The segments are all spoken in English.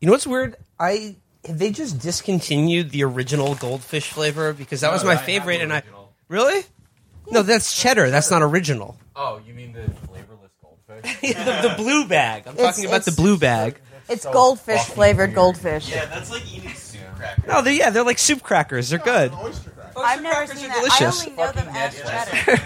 You know what's weird? I they just discontinued the original goldfish flavor because that was my I favorite, and I really no, that's cheddar. That's not original. Oh, you mean the flavorless goldfish? the, the blue bag. I'm It's- talking about the blue bag. It's so goldfish flavored weird. goldfish. Yeah, that's like eating soup crackers. No, they yeah, they're like soup crackers. They're good. I've never crackers seen are that. delicious. I only know them as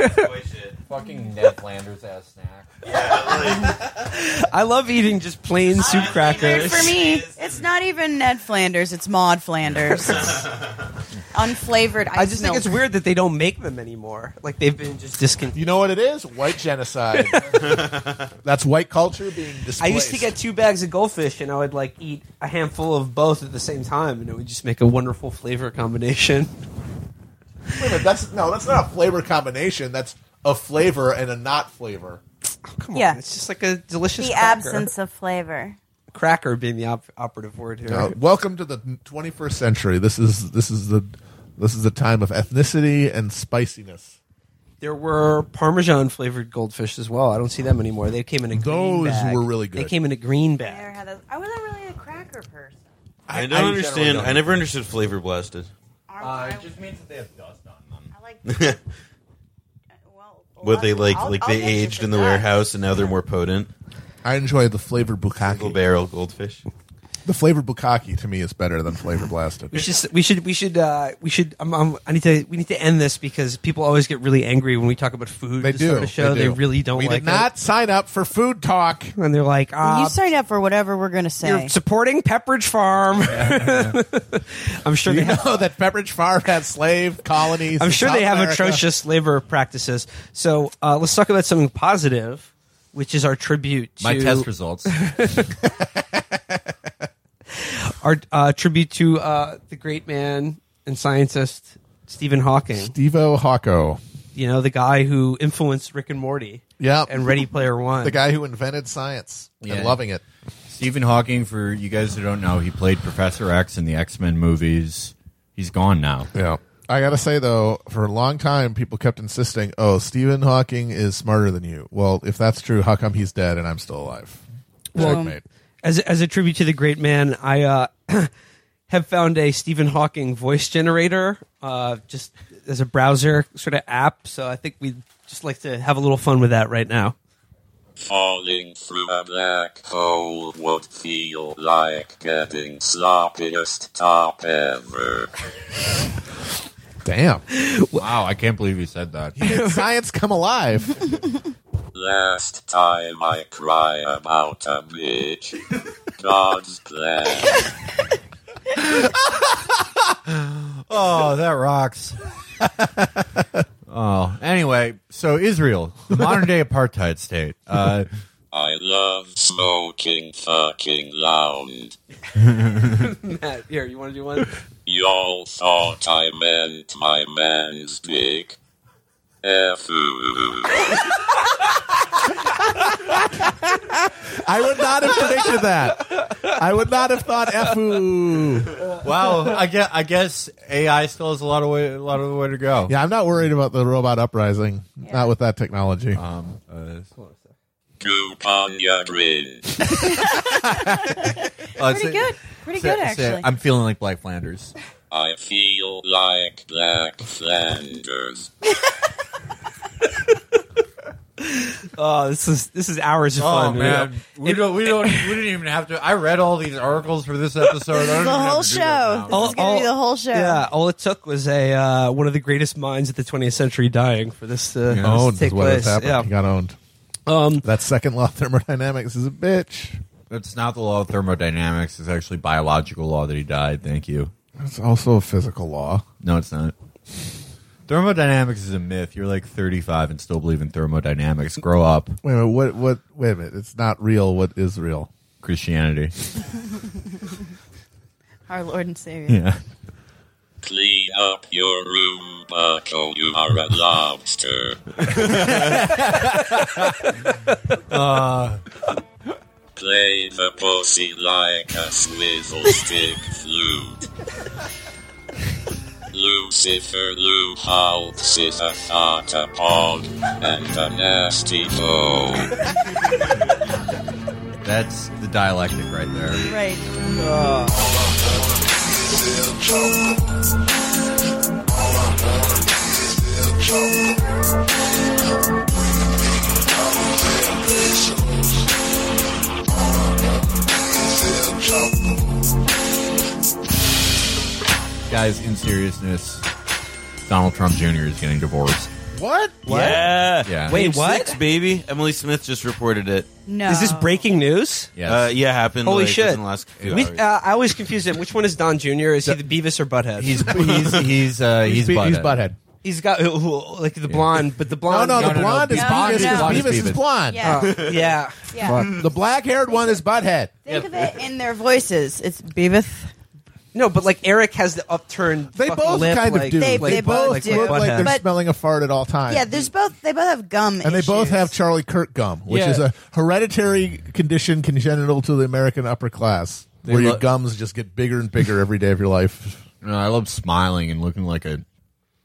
cheddar. Boy shit. Fucking Ned Flanders ass snack. I love eating just plain soup crackers. For me, it's not even Ned Flanders. It's Maud Flanders. It's unflavored ice I just think it's weird that they don't make them anymore. Like they've been just discontinued. You know what it is? White genocide. That's white culture being displaced. I used to get two bags of goldfish, and I would like eat a handful of both at the same time, and it would just make a wonderful flavor combination. Wait a minute, that's no, that's not a flavor combination. That's a flavor and a not flavor. Come Yeah. on, it's just like a delicious the cracker. absence of flavor. Cracker being the op- operative word here. Uh, welcome to the 21st century. This is this is the this is the time of ethnicity and spiciness. There were Parmesan flavored goldfish as well. I don't see them anymore. They came in a green Those bag. were really good. They came in a green I bag. never had those. I wasn't really a cracker person. I don't generally understand. don't. I never understood flavor blasted. Uh, it just means that they have dust on them. I like. well, What they like, I'll- like I'll they get you aged for in the that. warehouse and now they're more potent. I enjoy the flavored Single bukkake. barrel goldfish. The flavored bukkake to me is better than flavor blasted. We should, we should, we should, uh, we should. Um, um, I need to. We need to end this because people always get really angry when we talk about food. They to do. Start a show. They, do. really don't We like did not sign up for food talk. it, and they're like, ah, You signed up for whatever we're going to say. you're supporting Pepperidge Farm. I'm sure Do they you have. know that Pepperidge Farm had slave colonies? I'm sure South they have America? atrocious labor practices. So uh, let's talk about something positive, which is our tribute to My test results. our uh, tribute to uh, the great man and scientist Stephen Hawking. Stevo Hawko. You know, the guy who influenced Rick and Morty. Yep. And Ready Player One. The guy who invented science Yeah. and loving it. Stephen Hawking, for you guys who don't know, he played Professor X in the X Men movies. He's gone now. Yeah. I gotta say though, for a long time, people kept insisting, "Oh, Stephen Hawking is smarter than you." Well, if that's true, how come he's dead and I'm still alive? Well, Checkmate. As as a tribute to the great man, I uh, have found a Stephen Hawking voice generator, uh, just as a browser sort of app. So I think we'd just like to have a little fun with that right now. Falling through a black hole would feel like getting sloppiest top ever. Damn, Wow, I can't believe you said that. science come alive. Last time I cry about a bitch, God's plan. Oh, that rocks. oh, anyway, so Israel, the modern day apartheid state. Uh, I love smoking fucking loud. Matt, here, you want to do one? Y'all thought I meant my man's dick. F I would not have predicted that. I would not have thought "fu." wow, I guess, I guess AI still has a lot of way, a lot of the way to go. Yeah, I'm not worried about the robot uprising. Not with that technology. Um, uh, Goop on your grin. uh, Pretty say- good. Pretty say- good, say, actually. I'm feeling like Black Flanders. I feel like Black Flanders. Oh, this is this is hours of fun. Oh man, we don't, we don't, we didn't even have to. I read all these articles for this episode. I don't even the have whole to do show. that This now. is going to be the whole show. Yeah, all it took was a uh, one of the greatest minds of the 20th century dying for this to, this to owned take is what has place. happened. Yeah. He got owned. Um, That second law of thermodynamics is a bitch. It's not the law of thermodynamics. It's actually biological law that he died. Thank you. It's also a physical law. No, it's not. Thermodynamics is a myth. You're like 35 and still believe in thermodynamics. Grow up. Wait a minute. What? What? Wait a minute. It's not real. What is real? Christianity. Our Lord and Savior. Yeah. Clean up your room, Bucko. You are a lobster. Play the pussy like a swivel stick flute. Lucifer Lou Hulks is a thought pod and a nasty foe. That's the dialectic right there. Right. Guys, in seriousness, Donald Trump Jr. is getting divorced. What? Yeah. Yeah. Wait, Page what? Six, baby. Emily Smith just reported it. No. Is this breaking news? Yes. Uh, yeah, happened. Holy like, shit. within the last few We, hours. uh, I always confuse him. Which one is Don Jr.? Is he the Beavis or Butthead? he's he's he's uh, he's, He's, he's butthead. butthead. he's got uh, like the blonde, but the blonde. no, no, the no, blonde no, is no, Beavis. no. because Beavis is blonde. Yeah. yeah. yeah. The black haired one is butthead. Think of it in their voices. It's Beavis. No, but like Eric has the upturned. They fucking both lip, kind of like- do. They- like they butt- both like do. look like they're But- smelling a fart at all times. Yeah, there's both. They both have gum. and they both have Charlie Kirk gum, which Yeah. is a hereditary condition congenital to the American upper class, They where your lo- gums just get bigger and bigger every day of your life. No, I love smiling and looking like a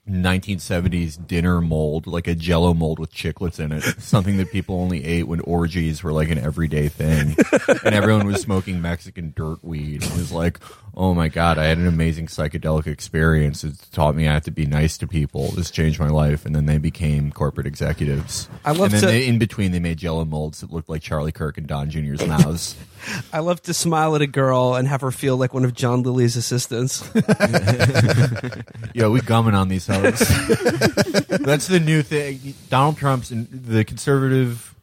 1970s dinner mold, like a Jello mold with chiclets in it. Something that people only ate when orgies were like an everyday thing, and everyone was smoking Mexican dirt weed. It was like, oh my god, I had an amazing psychedelic experience. It taught me I have to be nice to people. This changed my life, and then they became corporate executives. I love and then to- they, in between they made Jello molds that looked like Charlie Kirk and Don Jr.'s mouths. I love to smile at a girl and have her feel like one of John Lilly's assistants. Yo, we gumming on these hoes. That's the new thing. Donald Trump's and the conservative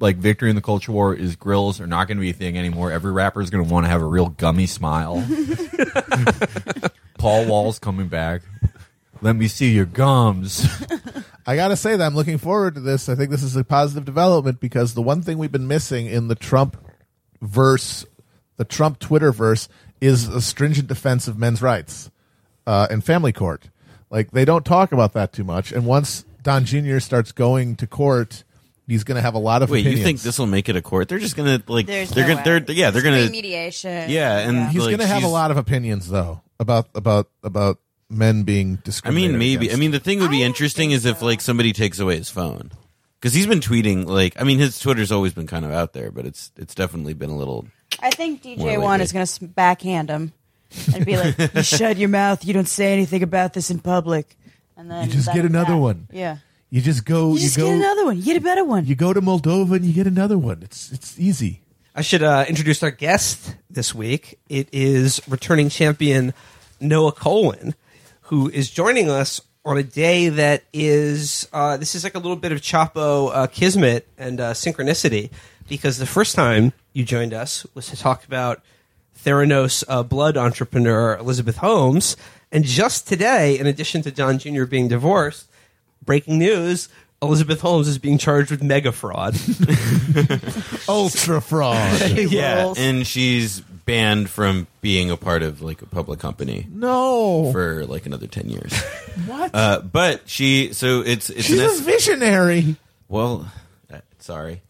like victory in the culture war is grills are not going to be a thing anymore. Every rapper is going to want to have a real gummy smile. Paul Wall's coming back. Let me see your gums. I gotta say that I'm looking forward to this. I think this is a positive development because the one thing we've been missing in the Trump verse, the Trump Twitter verse, is a stringent defense of men's rights uh, and family court. Like they don't talk about that too much. And once Don Jr. starts going to court, he's going to have a lot of Wait, opinions. you think this will make it a court? They're just gonna like There's they're no gonna they're yeah they're gonna mediation. yeah and he's like, going to have a lot of opinions though about about about men being discriminated. I mean, maybe. against. I mean, the thing would be don't interesting think is if like somebody takes away his phone because he's been tweeting like I mean his Twitter's always been kind of out there, but it's it's definitely been a little. I think DJ One is going to backhand him and be like, "You shut your mouth. You don't say anything about this in public." And then You just get another back. one. Yeah, you just go, you just go, get another one. You get a better one. you go to Moldova and you get another one. It's it's easy. I should uh, introduce our guest this week. It is returning champion Noah Kulwin, who is joining us on a day that is uh, this is like a little bit of Chapo uh, kismet and uh, synchronicity because the first time you joined us was to talk about Theranos uh, blood entrepreneur Elizabeth Holmes, and just today, in addition to John Jr. being divorced, breaking news. Elizabeth Holmes is being charged with mega fraud. Ultra fraud. Yeah, Rules. and she's banned from being a part of like a public company no. for like another ten years. what? Uh, but she so it's it's She's an a es- visionary. well. uh, Sorry.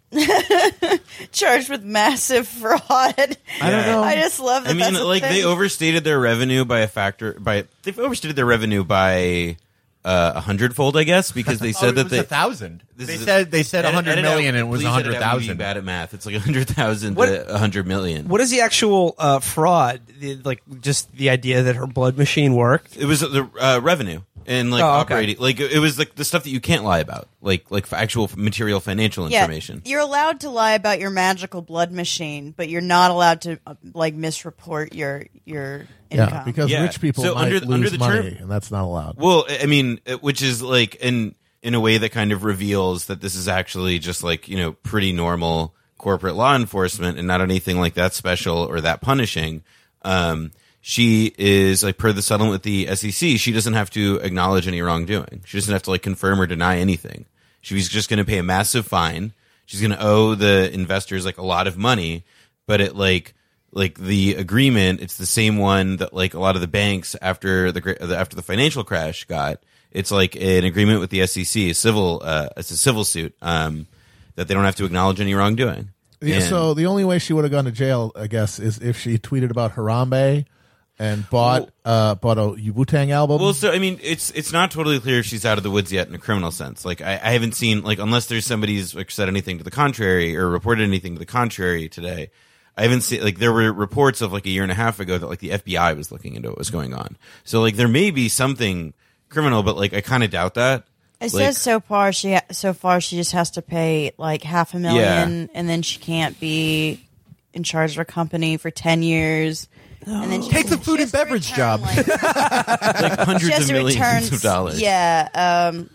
Charged with massive fraud. I don't know. I just love that. I mean, that's a like they thing. overstated their revenue by a factor by they've overstated their revenue by uh, a hundredfold, I guess, because they said Oh, it that was they a thousand. They is a- said they said a Edit- hundred edit million out- and it was a edit hundred out me being thousand. Bad at math. It's like a hundred thousand to a hundred million. What is the actual uh, fraud? The- Like just the idea that her blood machine worked. It was the uh, revenue and like Oh, okay. operating, like it was like the stuff that you can't lie about, like like actual material financial yeah, information. You're allowed to lie about your magical blood machine, but you're not allowed to uh, like misreport your your income. Yeah, because Yeah. rich people So might under- lose under the money, term- and that's not allowed. Well, I mean, it- which is like in in a way that kind of reveals that this is actually just like you know pretty normal corporate law enforcement and not anything like that special or that punishing. Um, she is like per the settlement with the SEC, she doesn't have to acknowledge any wrongdoing. She doesn't have to like confirm or deny anything. She's just going to pay a massive fine. She's going to owe the investors like a lot of money, but it like like the agreement it's the same one that like a lot of the banks after the after the financial crash got it's like an agreement with the SEC a civil uh it's a civil suit um that they don't have to acknowledge any wrongdoing Yeah, And- so the only way she would have gone to jail, I guess, is if she tweeted about Harambe and bought uh bought a Wu Tang album. Well, so I mean, it's it's not totally clear if she's out of the woods yet in a criminal sense. Like I, I haven't seen like unless there's somebody who's like said anything to the contrary or reported anything to the contrary today. I haven't seen like there were reports of like a year and a half ago that like the FBI was looking into what was going on. So like there may be something criminal, but like I kind of doubt that. It Like- says so far she ha- so far she just has to pay like half a million, and then she can't be in charge of her company for ten years. And then she Take the food and beverage return, job. like- like hundreds has of millions return, of dollars. Yeah, um,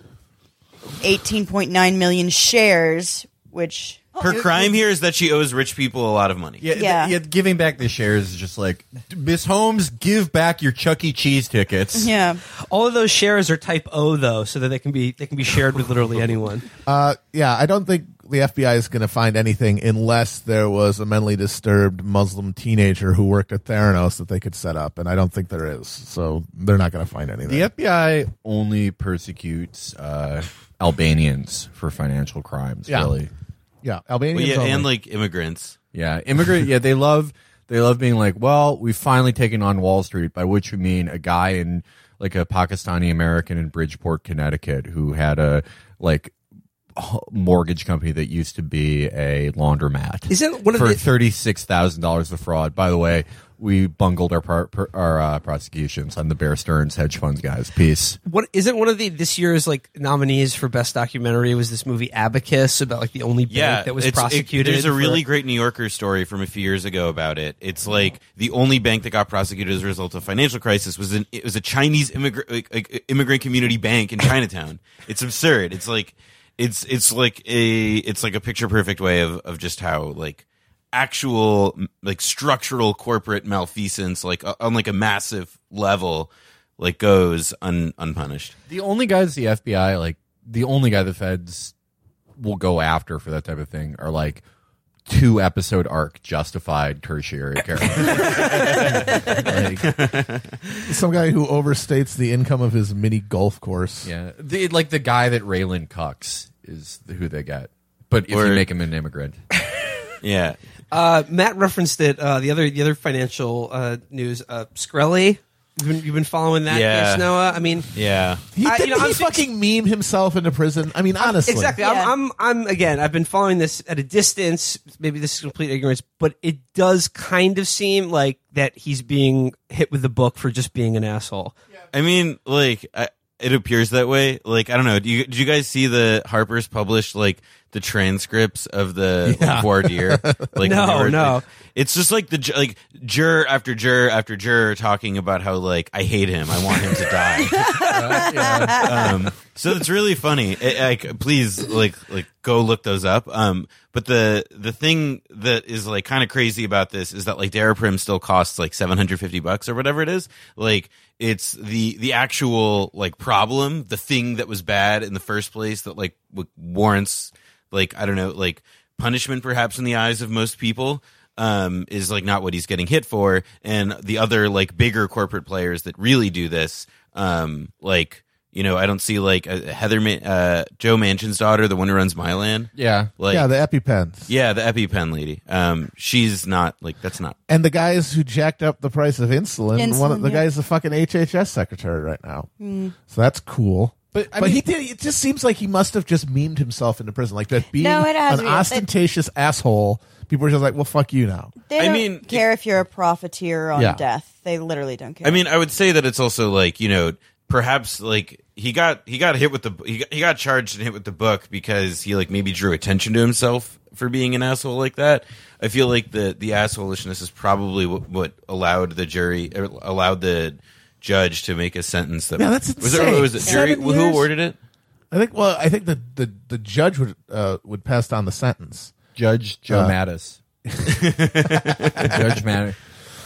eighteen point nine million shares, which Her crime here is that she owes rich people a lot of money. Yeah, th- Yeah. yeah, giving back the shares is just like Miss Holmes, give back your Chuck E. Cheese tickets. yeah, All of those shares are Type O though, so that they can be they can be shared with literally anyone. Uh, yeah, I don't think the FBI is going to find anything unless there was a mentally disturbed Muslim teenager who worked at Theranos that they could set up, and I don't think there is. So they're not going to find anything. The FBI only persecutes uh, Albanians for financial crimes. Yeah. Really, yeah, Well, Albanians. yeah, only. and like immigrants. yeah. Immigrant. yeah, they love they love being like, well, we've finally taken on Wall Street, by which we mean a guy in like a Pakistani American in Bridgeport, Connecticut, who had a like h- mortgage company that used to be a laundromat. Isn't one of for the- thirty six thousand dollars of fraud? By the way, we bungled our par- per, our uh, prosecutions on the Bear Stearns hedge funds guys. Peace. What isn't one of the this year's like nominees for best documentary was this movie Abacus about like the only bank Yeah, that was it's- it- prosecuted. there's a for- really great New Yorker story from a few years ago about it. It's like the only bank that got prosecuted as a result of financial crisis was an it was a Chinese immigrant like, like, immigrant community bank in Chinatown. it's absurd. It's like it's it's like a it's like a picture perfect way of of just how like actual like structural corporate malfeasance like on like a massive level like goes un, unpunished. The only guys the FBI like the only guy the feds will go after for that type of thing are like two episode arc justified tertiary character. like, Some guy who overstates the income of his mini golf course. yeah, the, like the guy that Raylan cucks is who they get. But if Or- you make him an immigrant, Yeah. Uh, Matt referenced it. Uh, the other the other financial uh, news. Uh, Shkreli. You've been, you've been following that Yeah. case, Noah. I mean, Yeah. He I- you didn't know, he I'm- fucking meme himself into prison. I mean, honestly, Exactly. Yeah. I'm, I'm, I'm, again, I've been following this at a distance. Maybe this is complete ignorance, but it does kind of seem like that he's being hit with the book for just being an asshole. I mean, like, I, it appears that way. Like, I don't know. Do you, did you guys see the Harper's published like the transcripts of the Yeah. voir dire? Like, No, were- no. like, it's just like the like juror after juror after juror talking about how like I hate him. I want him to die. um, so it's really funny. It- like, please, like, like go look those up. Um, but the the thing that is like kind of crazy about this is that like Daraprim still costs like seven hundred fifty bucks or whatever it is. Like, it's the the actual like problem, the thing that was bad in the first place that like warrants like I don't know like punishment perhaps in the eyes of most people um, is like not what he's getting hit for, and the other like bigger corporate players that really do this, um, like you know, I don't see like uh, Heather, Ma- uh, Joe Manchin's daughter, the one who runs Mylan, yeah, like yeah, the EpiPens. yeah, the EpiPen lady. Um, she's not like that's not. And the guys who jacked up the price of insulin, one of the yeah. guy's the fucking HHS secretary right now. So that's cool. But, I but mean- he did. It just seems like he must have just memed himself into prison, like that being No, it has an to be. ostentatious asshole. People are just like, "Well, fuck you now." they I don't mean, care if you're a profiteer on Yeah. death. They literally don't care. I mean, I would say that it's also like you know perhaps like he got he got hit with the he got, he got charged and hit with the book because he like maybe drew attention to himself for being an asshole like that. I feel like the the assholishness is probably what, what allowed the jury or allowed the judge to make a sentence that Yeah, that's was it insane. was it jury Seven who years? awarded it? I think. Well, I think the the, the judge would uh, would pass down the sentence. Judge Joe Uh, Mattis. Judge Mattis.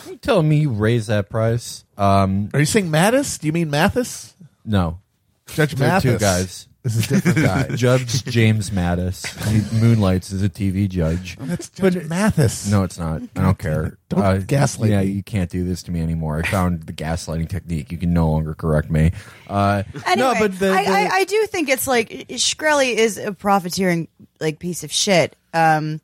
You telling me you raised that price? Um, Are you saying Mattis? Do you mean Mathis? no. Judge They're Mathis. two guys. This is a different guy. Judge James Mattis. He moonlights as a TV judge. That's Judge Mathis. No, it's not. I don't care. Don't gaslight Yeah, me. you can't do this to me anymore. I found the gaslighting technique. You can no longer correct me. Uh, Anyway, no, but the, I, the- I, I do think it's like Shkreli is a profiteering like piece of shit. Um,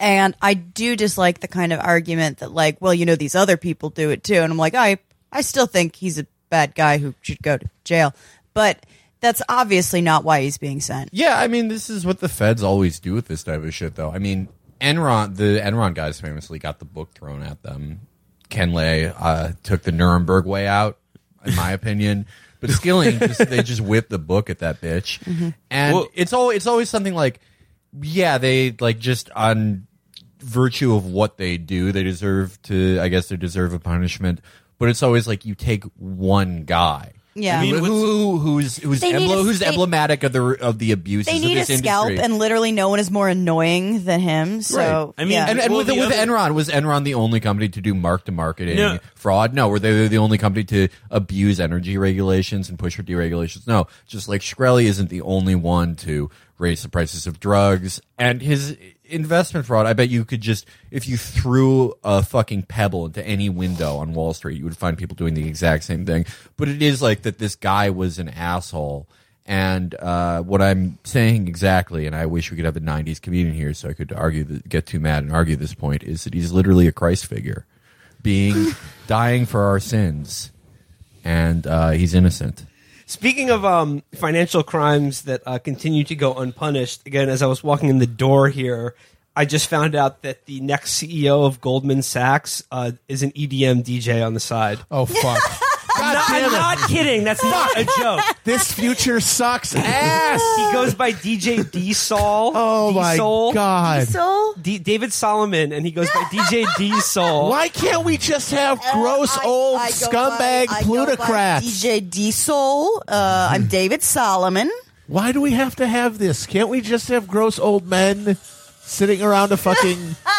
And I do dislike the kind of argument that, like, well, you know, these other people do it too. And I'm like, I, I still think he's a bad guy who should go to jail. But that's obviously not why he's being sent. Yeah, I mean, this is what the feds always do with this type of shit, though. I mean, Enron, the Enron guys famously got the book thrown at them. Ken Lay uh, took the Nuremberg way out, in my opinion. But Skilling, just, they just whipped the book at that bitch, and Well- it's all it's always something like, yeah, they like just on virtue of what they do, they deserve to. I guess they deserve a punishment. But it's always like you take one guy. Yeah. I mean, who, who- who's who's, They need embl- a- who's they- emblematic of the of the abuses they of need a this scalp, industry. and literally no one is more annoying than him. So, Right. I mean, yeah. And, and Well, with, the with other- Enron, was Enron the only company to do mark to marketing No. fraud? No. Were they the only company to abuse energy regulations and push for deregulations? No. Just like Shkreli isn't the only one to raise the prices of drugs and his investment fraud. I bet you could just, if you threw a fucking pebble into any window on Wall Street, you would find people doing the exact same thing. But it is like that this guy was an asshole. And uh, what I'm saying exactly, and I wish we could have a '90s comedian here so I could argue, that, get too mad and argue this point, is that he's literally a Christ figure, being dying for our sins, and uh, he's innocent. Speaking of um, financial crimes that uh, continue to go unpunished, again, as I was walking in the door here, I just found out that the next CEO of Goldman Sachs uh, is an EDM DJ on the side. Oh fuck! God No, damn I'm it! not kidding. That's not a joke. This future sucks ass. He goes by DJ D Sol. Oh my D-Sol. god! so D- David Solomon, and he goes by DJ D Sol. Why can't we just have gross I- old I go scumbag by- I go by plutocrats? DJ Diesel. Uh, I'm David Solomon. Why do we have to have this? Can't we just have gross old men sitting around a fucking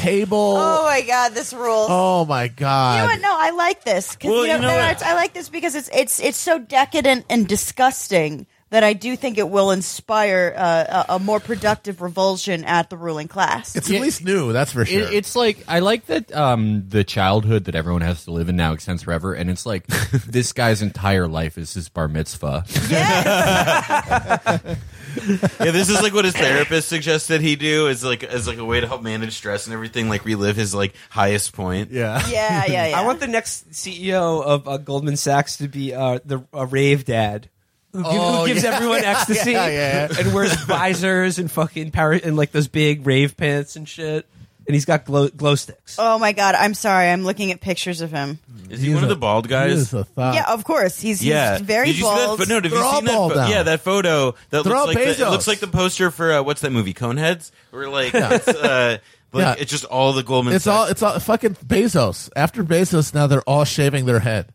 table? Oh my god, this rules. Oh my You know god! what? No, I like this. 'Cause, Well, you know, you know there what? are- I like this because it's it's it's so decadent and disgusting that I do think it will inspire uh, a, a more productive revulsion at the ruling class. It's at least new, that's for sure. It, it's like I like that um, the childhood that everyone has to live in now extends forever, and it's like this guy's entire life is his bar mitzvah. yeah, this is like what his therapist suggested he do is like as like a way to help manage stress and everything, like relive his like highest point. yeah. yeah, yeah, yeah. I want the next CEO of uh, Goldman Sachs to be uh, the uh, rave dad. Who, gi- who Oh, gives yeah. everyone ecstasy Yeah, yeah, yeah. and wears visors and fucking power and like those big rave pants and shit. And he's got glow, glow sticks. Oh my god, I'm sorry. I'm looking at pictures of him. Is he one of the bald He guys? is a thought. yeah, of course. He's, Yeah, he's very Did you see that bald. pho- no, have They're you all seen that? bald pho- now. yeah, that photo that They're all looks like the, it Bezos. looks like the poster for uh, what's that movie, Coneheads? Where like it's uh, like Yeah. it's just all the Goldman. It's Sachs. all it's all fucking Bezos. After Bezos, now they're all shaving their head.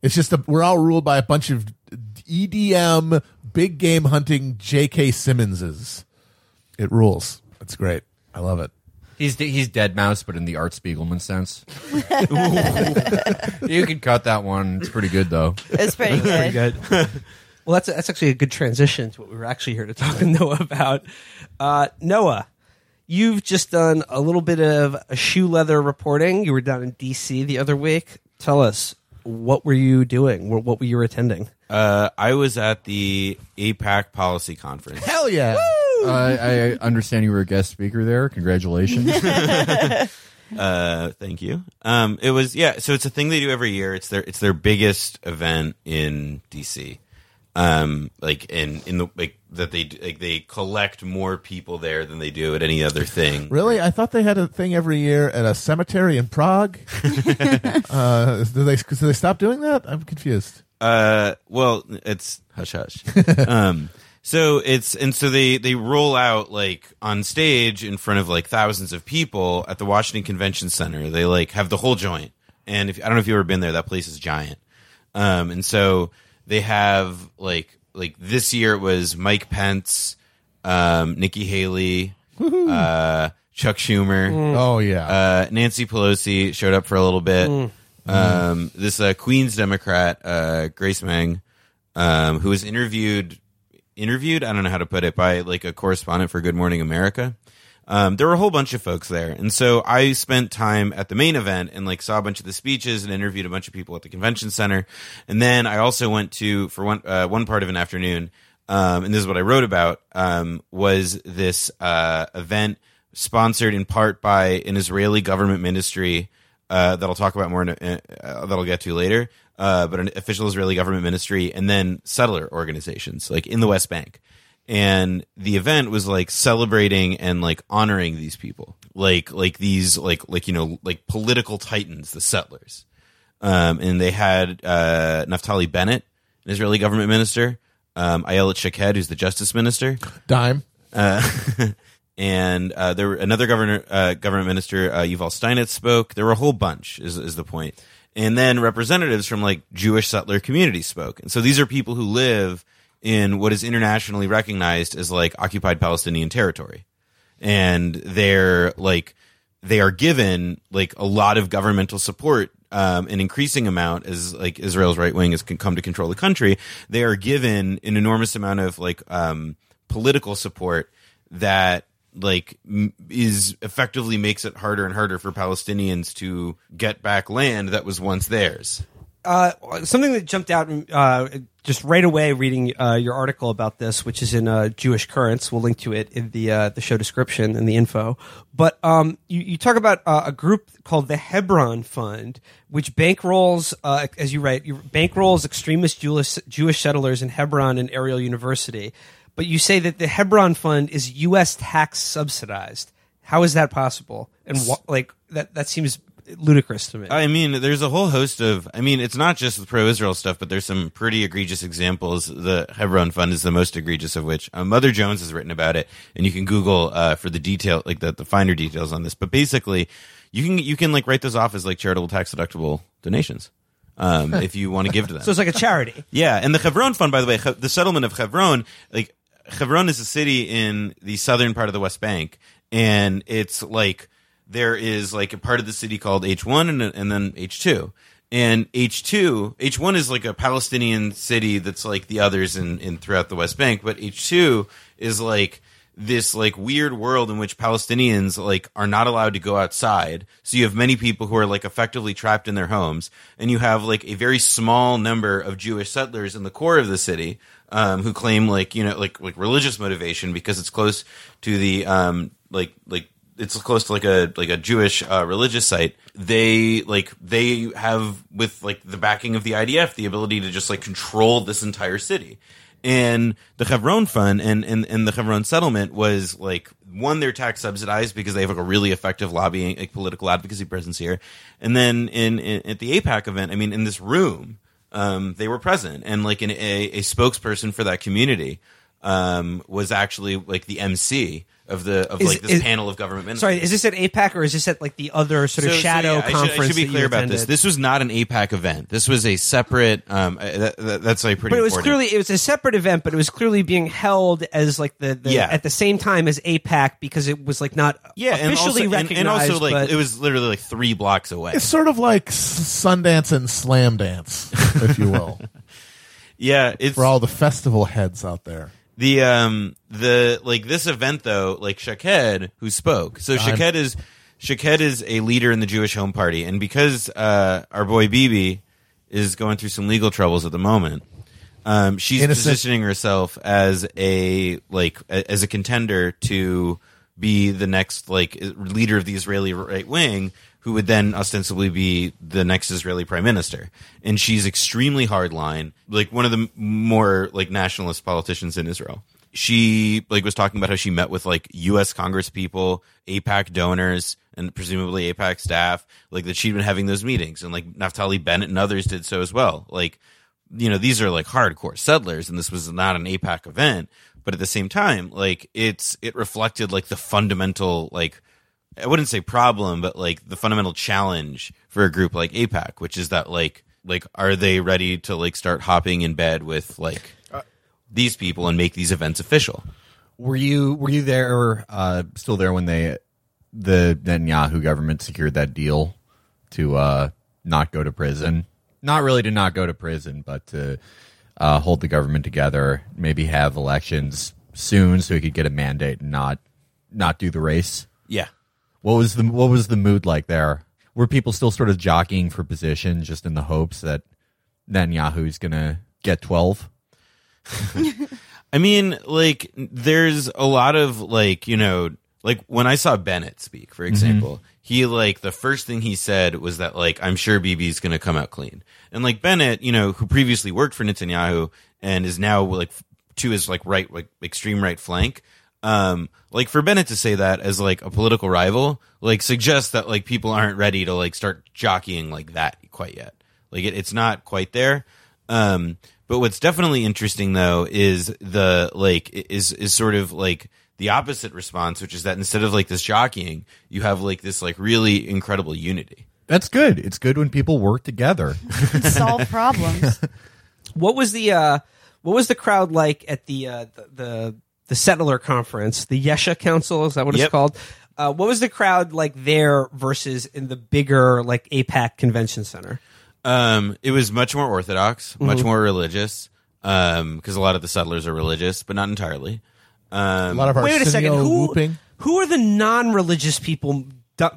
It's just a, we're all ruled by a bunch of EDM big game hunting J.K. Simmonses. It rules. It's great. I love it. He's he's deadmau5, but in the Art Spiegelman sense. you can cut that one. It's pretty good though. it's pretty good. Pretty good. well, that's that's actually a good transition to what we were actually here to talk to Noah about. Uh, Noah, you've just done a little bit of a shoe leather reporting. You were down in D.C. the other week. Tell us what were you doing? What, what were you attending? Uh, I was at the AIPAC policy conference. Hell yeah. Uh, I understand you were a guest speaker there. Congratulations. Uh, thank you. Um, it was yeah. So it's a thing they do every year. It's their it's their biggest event in DC. Um, like in in the like that they like they collect more people there than they do at any other thing. Really? I thought they had a thing every year at a cemetery in Prague. uh, did they? Did they stop doing that? I'm confused. Uh, well, it's hush hush. um, so it's and so they they roll out like on stage in front of like thousands of people at the Washington Convention Center. They like have the whole joint, and if I don't know if you've ever been there, that place is giant. Um, and so they have like like this year it was Mike Pence, um, Nikki Haley, uh, Chuck Schumer. Oh yeah. Uh, Nancy Pelosi showed up for a little bit. Um, this uh, Queens Democrat, uh, Grace Meng, um, who was interviewed, interviewed, I don't know how to put it, by like a correspondent for Good Morning America. Um, there were a whole bunch of folks there, and so I spent time at the main event and like saw a bunch of the speeches and interviewed a bunch of people at the convention center, and then I also went to for one uh, one part of an afternoon, um, and this is what I wrote about um, was this uh, event sponsored in part by an Israeli government ministry uh, that I'll talk about more. In uh, that I'll get to later. Uh, but an official Israeli government ministry, and then settler organizations like in the West Bank. And the event was like celebrating and like honoring these people, like like these like like you know like political titans, the settlers. Um, and they had uh, Naftali Bennett, an Israeli government minister, um, Ayelet Shaked, who's the justice minister, Dime. and uh, there were another governor, uh, government minister, uh, Yuval Steinitz spoke. There were a whole bunch, is is the point. And then representatives from like Jewish settler communities spoke. And so these are people who live in what is internationally recognized as like occupied Palestinian territory, and they're like they are given like a lot of governmental support um, an increasing amount as like Israel's right wing has come to control the country. They are given an enormous amount of like um, political support that like is effectively makes it harder and harder for Palestinians to get back land that was once theirs. uh, something that jumped out uh, just right away reading uh, your article about this, which is in Jewish Currents. We'll link to it in the uh, the show description and the info. But um, you, you talk about uh, a group called the Hebron Fund, which bankrolls, uh, as you write, bankrolls extremist Jewish, Jewish settlers in Hebron and Ariel University. But you say that the Hebron Fund is U.S. tax subsidized. How is that possible? And like that that seems ludicrous to me. I mean, there's a whole host of. I mean, it's not just the pro-Israel stuff, but there's some pretty egregious examples. The Hebron Fund is the most egregious of which. Uh, Mother Jones has written about it, and you can Google uh, for the detail, like the, the finer details on this. But basically, you can you can like write this off as like charitable tax deductible donations. Um, if you want to give to them. so it's like a charity. Yeah, and the Hebron Fund, by the way, the settlement of Hebron, like Hebron is a city in the southern part of the West Bank, and it's like there is like a part of the city called H1 and, and then H2. And H2, H1 is like a Palestinian city that's like the others in, in throughout the West Bank, but H2 is like this like weird world in which Palestinians like are not allowed to go outside. So you have many people who are like effectively trapped in their homes, and you have like a very small number of Jewish settlers in the core of the city um, who claim like you know like like religious motivation because it's close to the um like like it's close to like a like a Jewish uh, religious site. They like they have with like the backing of the IDF the ability to just like control this entire city. And the Chevron Fund and, and, and the Chevron settlement was like one, they're tax subsidized because they have like a really effective lobbying, like political advocacy presence here. And then in, in at the AIPAC event, I mean, in this room, um, they were present, and like an, a, a spokesperson for that community um, was actually like the MC of the of Is- like this is- panel of government ministers. Sorry, is this at AIPAC or is this at like the other sort of So- so, shadow yeah, I should- conference? I should, be clear about this. This was not an AIPAC event. This was a separate. Um, uh, that, that, that's like pretty. but it was important. clearly it was a separate event, but it was clearly being held as like the, the Yeah. at the same time as AIPAC because it was like not yeah, and also, officially and, recognized. and also like but it was literally like three blocks away. It's sort of like Sundance and Slam Dance, if you will, Yeah, it's for all the festival heads out there. The um the like this event though like Shaked who spoke. So Shaked is Shaked is a leader in the Jewish Home Party. And because uh our boy Bibi is going through some legal troubles at the moment um she's Innocent. positioning herself as a like a, as a contender to be the next like leader of the Israeli right wing who would then ostensibly be the next Israeli prime minister. And she's extremely hardline, like one of the more like nationalist politicians in Israel. She like was talking about how she met with like U.S. Congress people, AIPAC donors, and presumably AIPAC staff, like that she'd been having those meetings, and like Naftali Bennett and others did so as well. Like, you know, these are like hardcore settlers, and this was not an AIPAC event, but at the same time, like it's it reflected like the fundamental like I wouldn't say problem, but like the fundamental challenge for a group like AIPAC, which is that like like are they ready to like start hopping in bed with like these people and make these events official? Were you were you there uh, still there when they the Netanyahu government secured that deal to uh, not go to prison? Not really to not go to prison, but to uh, hold the government together, maybe have elections soon so he could get a mandate and not not do the race. Yeah. What was the what was the mood like there? Were people still sort of jockeying for position just in the hopes that Netanyahu's going to get 12? I mean, like, there's a lot of like, you know, like when I saw Bennett speak, for mm-hmm. example, he like the first thing he said was that like I'm sure Bibi's going to come out clean, and like Bennett, you know, who previously worked for Netanyahu and is now like to his like right like extreme right flank. Um, like for Bennett to say that as like a political rival, like suggests that like people aren't ready to like start jockeying like that quite yet. Like it, it's not quite there. Um, but what's definitely interesting though is the like is is sort of like the opposite response, which is that instead of like this jockeying, you have like this like really incredible unity. That's good. It's good when people work together. solve problems. What was the uh, what was the crowd like at the uh, the, the the settler conference, the Yesha Council? Is that what Yep. it's called? Uh, what was the crowd like there versus in the bigger like AIPAC convention center? Um, it was much more orthodox, Mm-hmm. much more religious. Um, because a lot of the settlers are religious, but not entirely. A Um, lot of Wait a second, who whooping. who are the non-religious people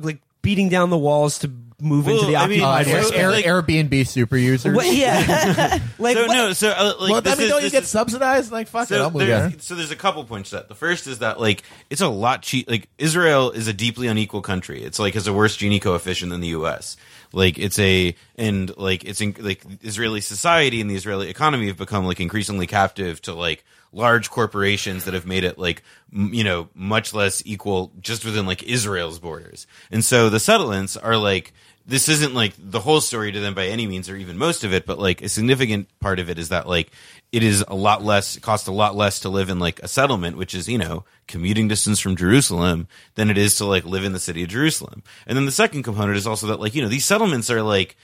like beating down the walls to move into the I mean, occupied so- Air, like- Airbnb super users. What- yeah, like so what- no, so uh, like well, this I mean, is, don't you this get is- subsidized? Like, fuck it, So I'll move there's, there. so there's a couple points to that. The first is that like it's a lot cheap. Like Israel is a deeply unequal country. It's like has a worse Gini coefficient than the U.S. Like it's a and like it's in, like Israeli society and the Israeli economy have become like increasingly captive to like large corporations that have made it like m- you know much less equal just within like Israel's borders. And so the settlements are like this isn't like the whole story to them by any means or even most of it, but like a significant part of it is that like it is a lot less, it costs a lot less to live in like a settlement, which is, you know, commuting distance from Jerusalem than it is to like live in the city of Jerusalem. And then the second component is also that like, you know, these settlements are like,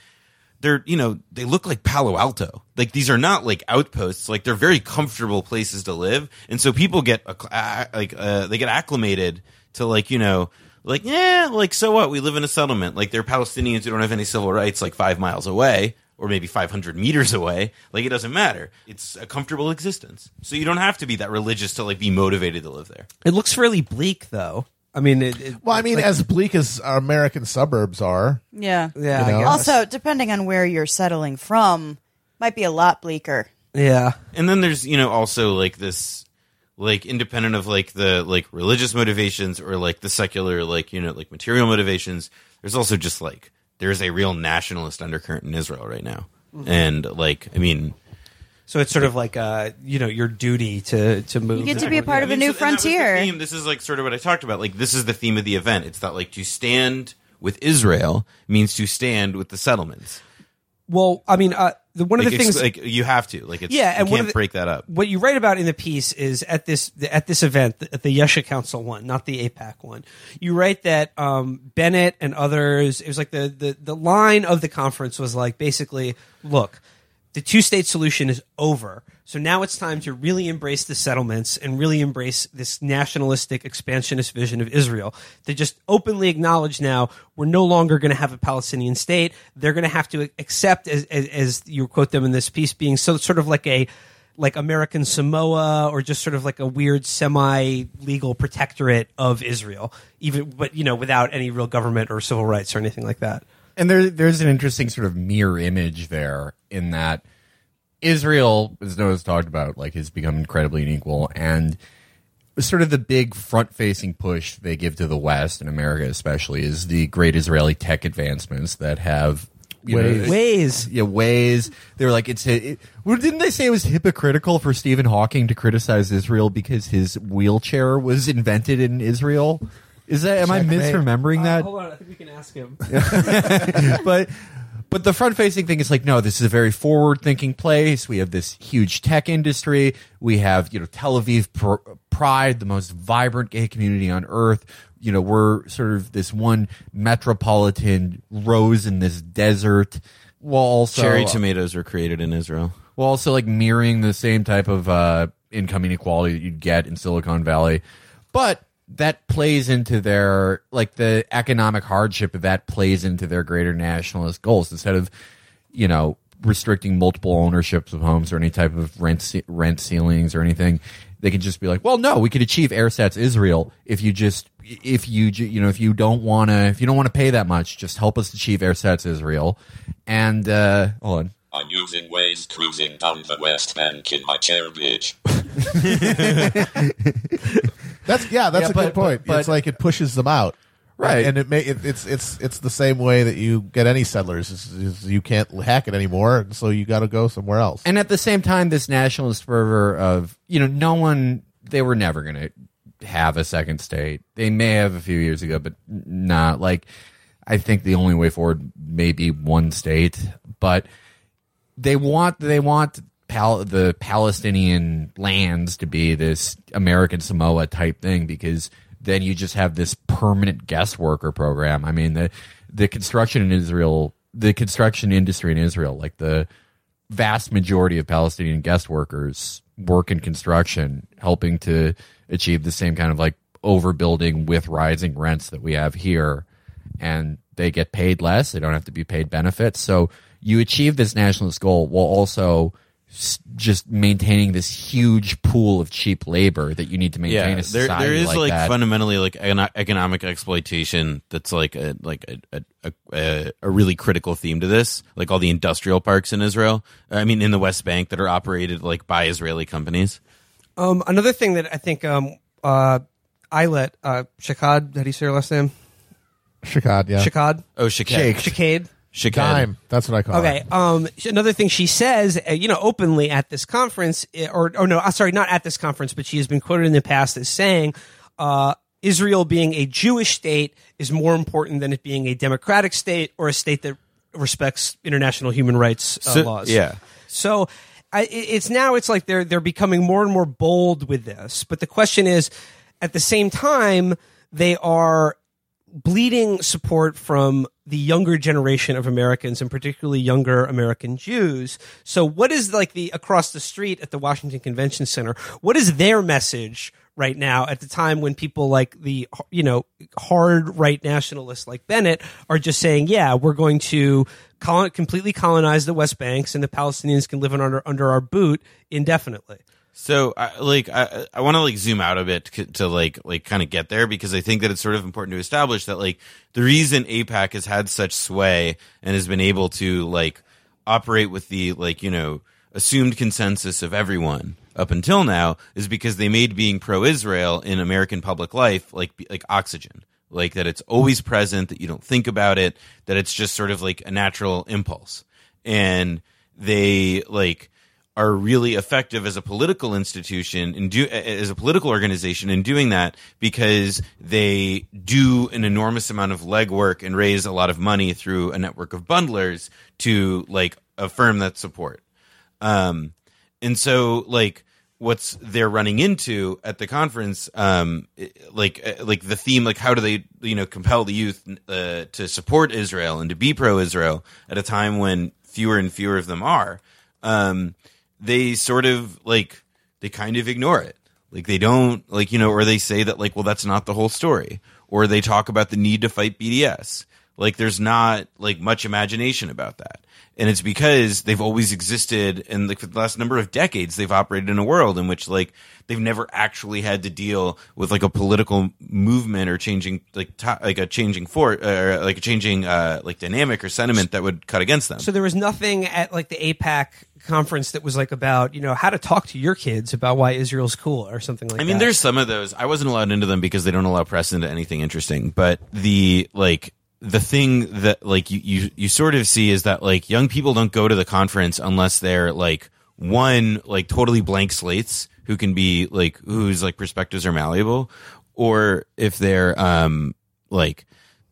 they're you know they look like Palo Alto. Like these are not like outposts. Like they're very comfortable places to live, and so people get uh, like uh, they get acclimated to like you know like yeah like so what we live in a settlement. Like they're Palestinians who don't have any civil rights like five miles away or maybe 500 meters away like it doesn't matter it's a comfortable existence so you don't have to be that religious to like be motivated to live there it looks really bleak though. I mean, it, it, Well, I mean, as bleak as our American suburbs are, Yeah. yeah. You know? Guess. Also, depending on where you're settling from, might be a lot bleaker. yeah. and then there's you know also like this like independent of like the like religious motivations or like the secular like you know like material motivations there's also just like there's a real nationalist undercurrent in israel right now and like i mean So it's sort of like uh, you know, your duty to to move. You get to be a part I of a new so- and the frontier. This is like sort of what I talked about. Like this is the theme of the event. It's that like to stand with Israel means to stand with the settlements. Well, I mean, uh, the, one of Like, the things, like you have to like it's, Yeah, and you can't of the- break that up. what you write about in the piece is at this at this event, at the Yesha Council one, not the AIPAC one. You write that um, Bennett and others. It was like the, the the line of the conference was like basically, look, the two state solution is over. So now it's time to really embrace the settlements and really embrace this nationalistic expansionist vision of Israel. To just openly acknowledge now we're no longer going to have a Palestinian state. They're going to have to accept, as, as, as you quote them in this piece, being so sort of like a like American Samoa or just sort of like a weird semi legal protectorate of Israel, even but you know without any real government or civil rights or anything like that. and there there's an interesting sort of mirror image there in that Israel, as Noah's talked about, like has become incredibly unequal, and sort of the big front-facing push they give to the West and America, especially, is the great Israeli tech advancements that have. You know, Waze. Waze. yeah, Waze. They were like, it's. It, well, didn't they say it was hypocritical for Stephen Hawking to criticize Israel because his wheelchair was invented in Israel? Is that? Am I Checkmate. misremembering uh, that? hold on, I think we can ask him. but but the front facing thing is like no this is a very forward thinking place we have this huge tech industry we have you know tel aviv pr- pride the most vibrant gay community on earth you know we're sort of this one metropolitan rose in this desert while also Cherry tomatoes were created in Israel. while also like mirroring the same type of uh, income inequality that you'd get in Silicon Valley. But that plays into their like the economic hardship of that plays into their greater nationalist goals. Instead of you know restricting multiple ownerships of homes or any type of rent rent ceilings or anything they can just be like well no we could achieve Eretz Israel if you just if you you know if you don't want to if you don't want to pay that much just help us achieve Eretz Israel. And uh hold on. I'm using Waze cruising down the West Bank in my chair bitch. That's yeah, that's Yeah, a but- good point. but- it's like it pushes them out, Right. And it may it, it's it's it's the same way that you get any settlers. Is, is you can't hack it anymore, so you got to go somewhere else. And at the same time, this nationalist fervor of you know, no one they were never going to have a second state. They may have a few years ago, but not like. I think the only way forward may be one state, but they want they want Pal- the Palestinian lands to be this American Samoa type thing because then you just have this permanent guest worker program. I mean the the construction in Israel, the construction industry in Israel, like the vast majority of Palestinian guest workers work in construction, helping to achieve the same kind of like overbuilding with rising rents that we have here. And they get paid less. They don't have to be paid benefits. So you achieve this nationalist goal while also just maintaining this huge pool of cheap labor that you need to maintain yeah, a there there is like, like, that. fundamentally like an economic exploitation that's like a like a, a, a- a a really critical theme to this. Like all the industrial parks in Israel, I mean in the West Bank that are operated like by Israeli companies. Um, another thing that I think um, uh, Ayelet uh, Shakad, how do you say her last name? Shikad, yeah, Shakad, Oh, Shakad. Shakade. Shaked. dime. That's what I call Okay. it. Okay. Um, another thing she says, uh, you know, openly at this conference, uh, or or no, uh, sorry, not at this conference, but she has been quoted in the past as saying, uh, Israel being a Jewish state is more important than it being a democratic state or a state that respects international human rights uh, So- laws. yeah. So I, it's now it's like they're they're becoming more and more bold with this. But the question is, at the same time, they are bleeding support from the younger generation of Americans and particularly younger American Jews. So what is like the across the street at the Washington Convention Center? What is their message right now at the time when people like the you know hard right nationalists like Bennett are just saying, yeah, we're going to completely colonize the West Banks and the Palestinians can live under under our boot indefinitely. So, I, like, I, I want to like zoom out a bit to, to like, like, kind of get there because I think that it's sort of important to establish that like the reason AIPAC has had such sway and has been able to like operate with the like you know assumed consensus of everyone up until now is because they made being pro-Israel in American public life like like oxygen, like that it's always present, that you don't think about it, that it's just sort of like a natural impulse, and they like are really effective as a political institution and do as a political organization in doing that because they do an enormous amount of legwork and raise a lot of money through a network of bundlers to like affirm that support. Um, and so like what's they're running into at the conference, um, like uh, like the theme, like how do they you know compel the youth uh, to support Israel and to be pro-Israel at a time when fewer and fewer of them are. Um, they sort of like they kind of ignore it. Like they don't like you know, or they say that like, well, that's not the whole story, or they talk about the need to fight BDS. Like there's not like much imagination about that, and it's because they've always existed, and like for the last number of decades, they've operated in a world in which like they've never actually had to deal with like a political movement or changing like to, like a changing for or like a changing uh like dynamic or sentiment that would cut against them. So there was nothing at like the AIPAC conference that was like about you know how to talk to your kids about why Israel's cool or something like that. I that. mean, there's some of those. I wasn't allowed into them because they don't allow press into anything interesting. But the like the thing that like you you you sort of see is that like young people don't go to the conference unless they're like one like totally blank slates who can be like whose like perspectives are malleable, or if they're um like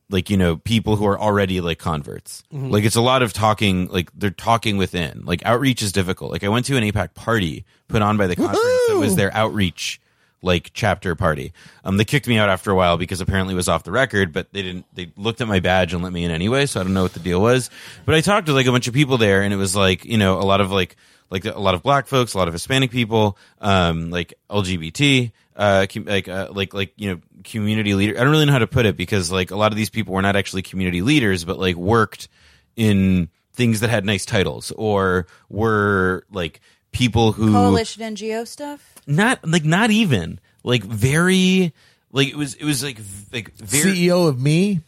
like you know people who are already like converts. Like it's a lot of talking like they're talking within. Like outreach is difficult. Like i went to an AIPAC party put on by the conference that was their outreach like chapter party um they kicked me out after a while because apparently it was off the record but they didn't they looked at my badge and let me in anyway so i don't know what the deal was but i talked to like a bunch of people there and it was like you know a lot of like like a lot of black folks a lot of hispanic people um like lgbt uh, com- like, uh, like, like, you know, community leader. I don't really know how to put it because like a lot of these people were not actually community leaders, but like worked in things that had nice titles or were like people who Coalition NGO stuff. not like not even like very like it was it was like v- like very CEO of me.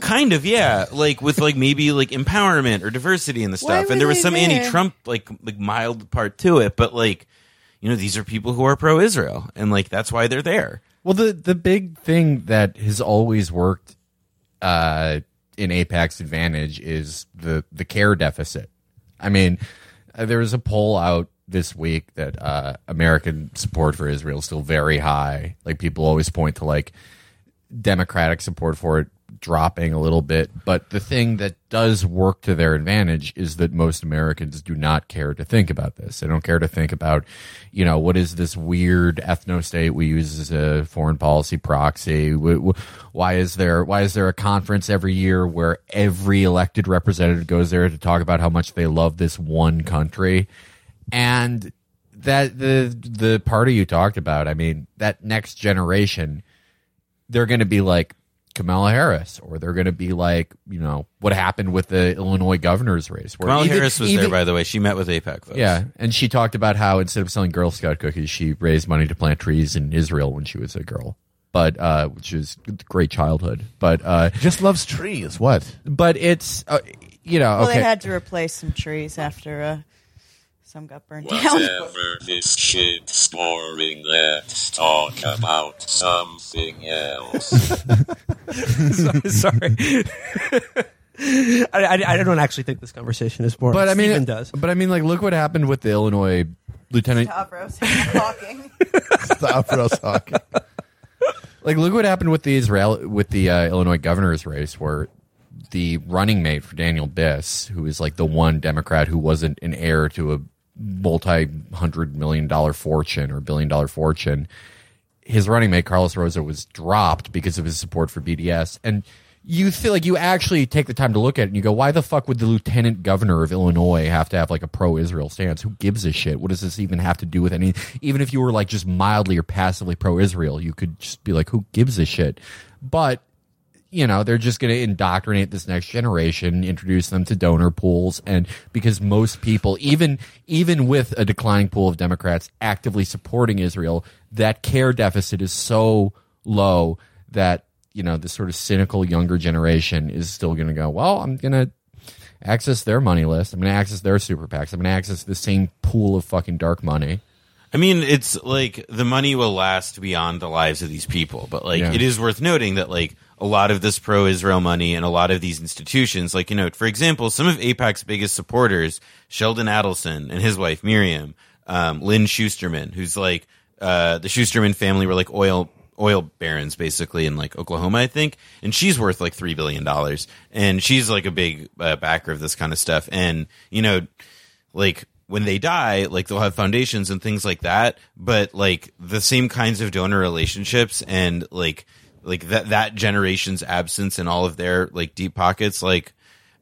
kind of yeah like with like maybe like empowerment or diversity in the Why stuff were and there was they some there? anti-trump like like mild part to it but like you know these are people who are pro-Israel, and like that's why they're there. Well, the the big thing that has always worked uh, in AIPAC's advantage is the the care deficit. I mean, uh, there was a poll out this week that uh, American support for Israel is still very high. Like people always point to like Democratic support for it dropping a little bit, but the thing that does work to their advantage is that most Americans do not care to think about this. They don't care to think about, you know, what is this weird ethno state we use as a foreign policy proxy? Wh- wh- Why is there why is there a conference every year where every elected representative goes there to talk about how much they love this one country? And that the the party you talked about, I mean, that next generation they're going to be like Kamala Harris, or they're going to be like, you know, what happened with the Illinois governor's race. Where Kamala even- Harris was even- there, by the way. She met with AIPAC folks. Yeah, and she talked about how instead of selling Girl Scout cookies, she raised money to plant trees in Israel when she was a girl. But uh, which is great childhood. But uh, Just loves trees. What? but it's uh, you know Well, okay. they had to replace some trees after uh, some got burned down. Whatever this shit's boring, let's talk about something else. Sorry. I, I, I don't actually think this conversation is boring. but I mean, Steven does. but I mean, like, look what happened with the Illinois lieutenant. Stavros talking. Stop Ross Hawking. Like, look what happened with the Israel with the uh, Illinois governor's race, where the running mate for Daniel Biss, who is like the one Democrat who wasn't an heir to a multi-hundred million dollar fortune or billion dollar fortune, his running mate Carlos Rosa was dropped because of his support for BDS, and you feel like you actually take the time to look at it and you go, why the fuck would the lieutenant governor of Illinois have to have like a pro-Israel stance? Who gives a shit? What does this even have to do with any? Even if you were like just mildly or passively pro-Israel, you could just be like, who gives a shit? But you know they're just going to indoctrinate this next generation introduce them to donor pools and because most people even even with a declining pool of democrats actively supporting israel that care deficit is so low that you know the sort of cynical younger generation is still going to go well i'm going to access their money list. I'm going to access their super pacs. I'm going to access the same pool of fucking dark money. I mean, it's like the money will last beyond the lives of these people, but like Yeah. it is worth noting that like a lot of this pro-Israel money and a lot of these institutions, like you know, for example, some of AIPAC's biggest supporters, Sheldon Adelson and his wife Miriam, um, Lynn Schusterman, who's like uh, the Schusterman family were like oil oil barons basically in like Oklahoma, I think, and she's worth like three billion dollars, and she's like a big uh, backer of this kind of stuff, and you know, like when they die, like they'll have foundations and things like that, but like the same kinds of donor relationships and like like that that generation's absence and all of their like deep pockets, like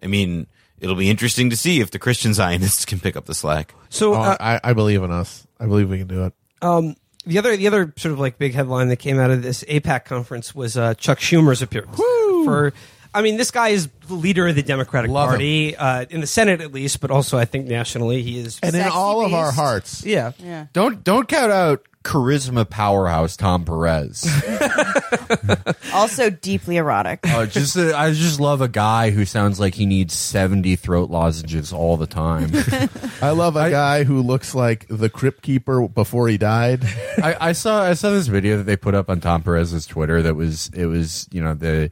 I mean, it'll be interesting to see if the Christian Zionists can pick up the slack. So Oh, uh, I, I believe in us. I believe we can do it. um, the other the other sort of like big headline that came out of this AIPAC conference was uh, Chuck Schumer's appearance. For I mean, this guy is the leader of the Democratic Love. Party uh, in the Senate, at least, but also I think nationally he is. And in Sexy all of our hearts. yeah, Yeah. don't don't count out charisma powerhouse tom perez Also deeply erotic. Oh, just uh, I just love a guy who sounds like he needs seventy throat lozenges all the time. I love a guy who looks like the crypt keeper before he died. I, I saw I saw this video that they put up on Tom Perez's Twitter that was it was you know the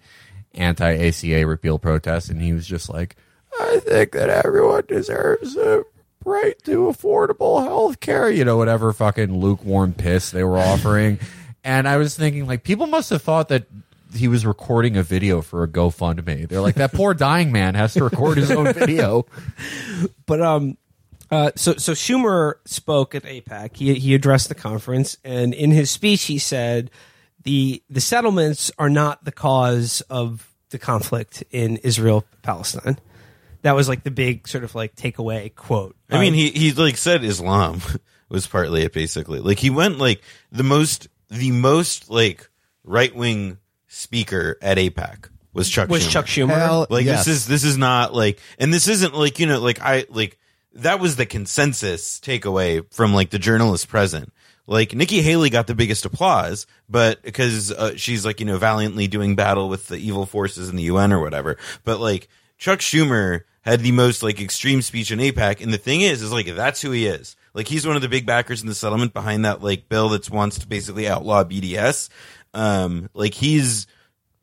anti ACA repeal protest, and he was just like, I think that everyone deserves a right to affordable health care, you know, whatever fucking lukewarm piss they were offering. and I was thinking, like, people must have thought that he was recording a video for a GoFundMe. They're like, that poor dying man has to record his own video. But um, uh, so so Schumer spoke at AIPAC. He he addressed the conference, and in his speech, he said the the settlements are not the cause of the conflict in Israel Palestine. That was like the big sort of like takeaway quote. I mean, uh, he he like said Islam was partly it basically. Like he went like the most the most like right wing speaker at AIPAC was Chuck was Schumer. Chuck Schumer. Hell Like yes. this is this is not like and this isn't like you know like I like that was the consensus takeaway from like the journalists present. Like Nikki Haley got the biggest applause, but because uh, she's like you know valiantly doing battle with the evil forces in the UN or whatever. But like Chuck Schumer had the most like extreme speech in AIPAC, and the thing is, is like that's who he is. Like he's one of the big backers in the settlement behind that like bill that wants to basically outlaw BDS. Um, like he's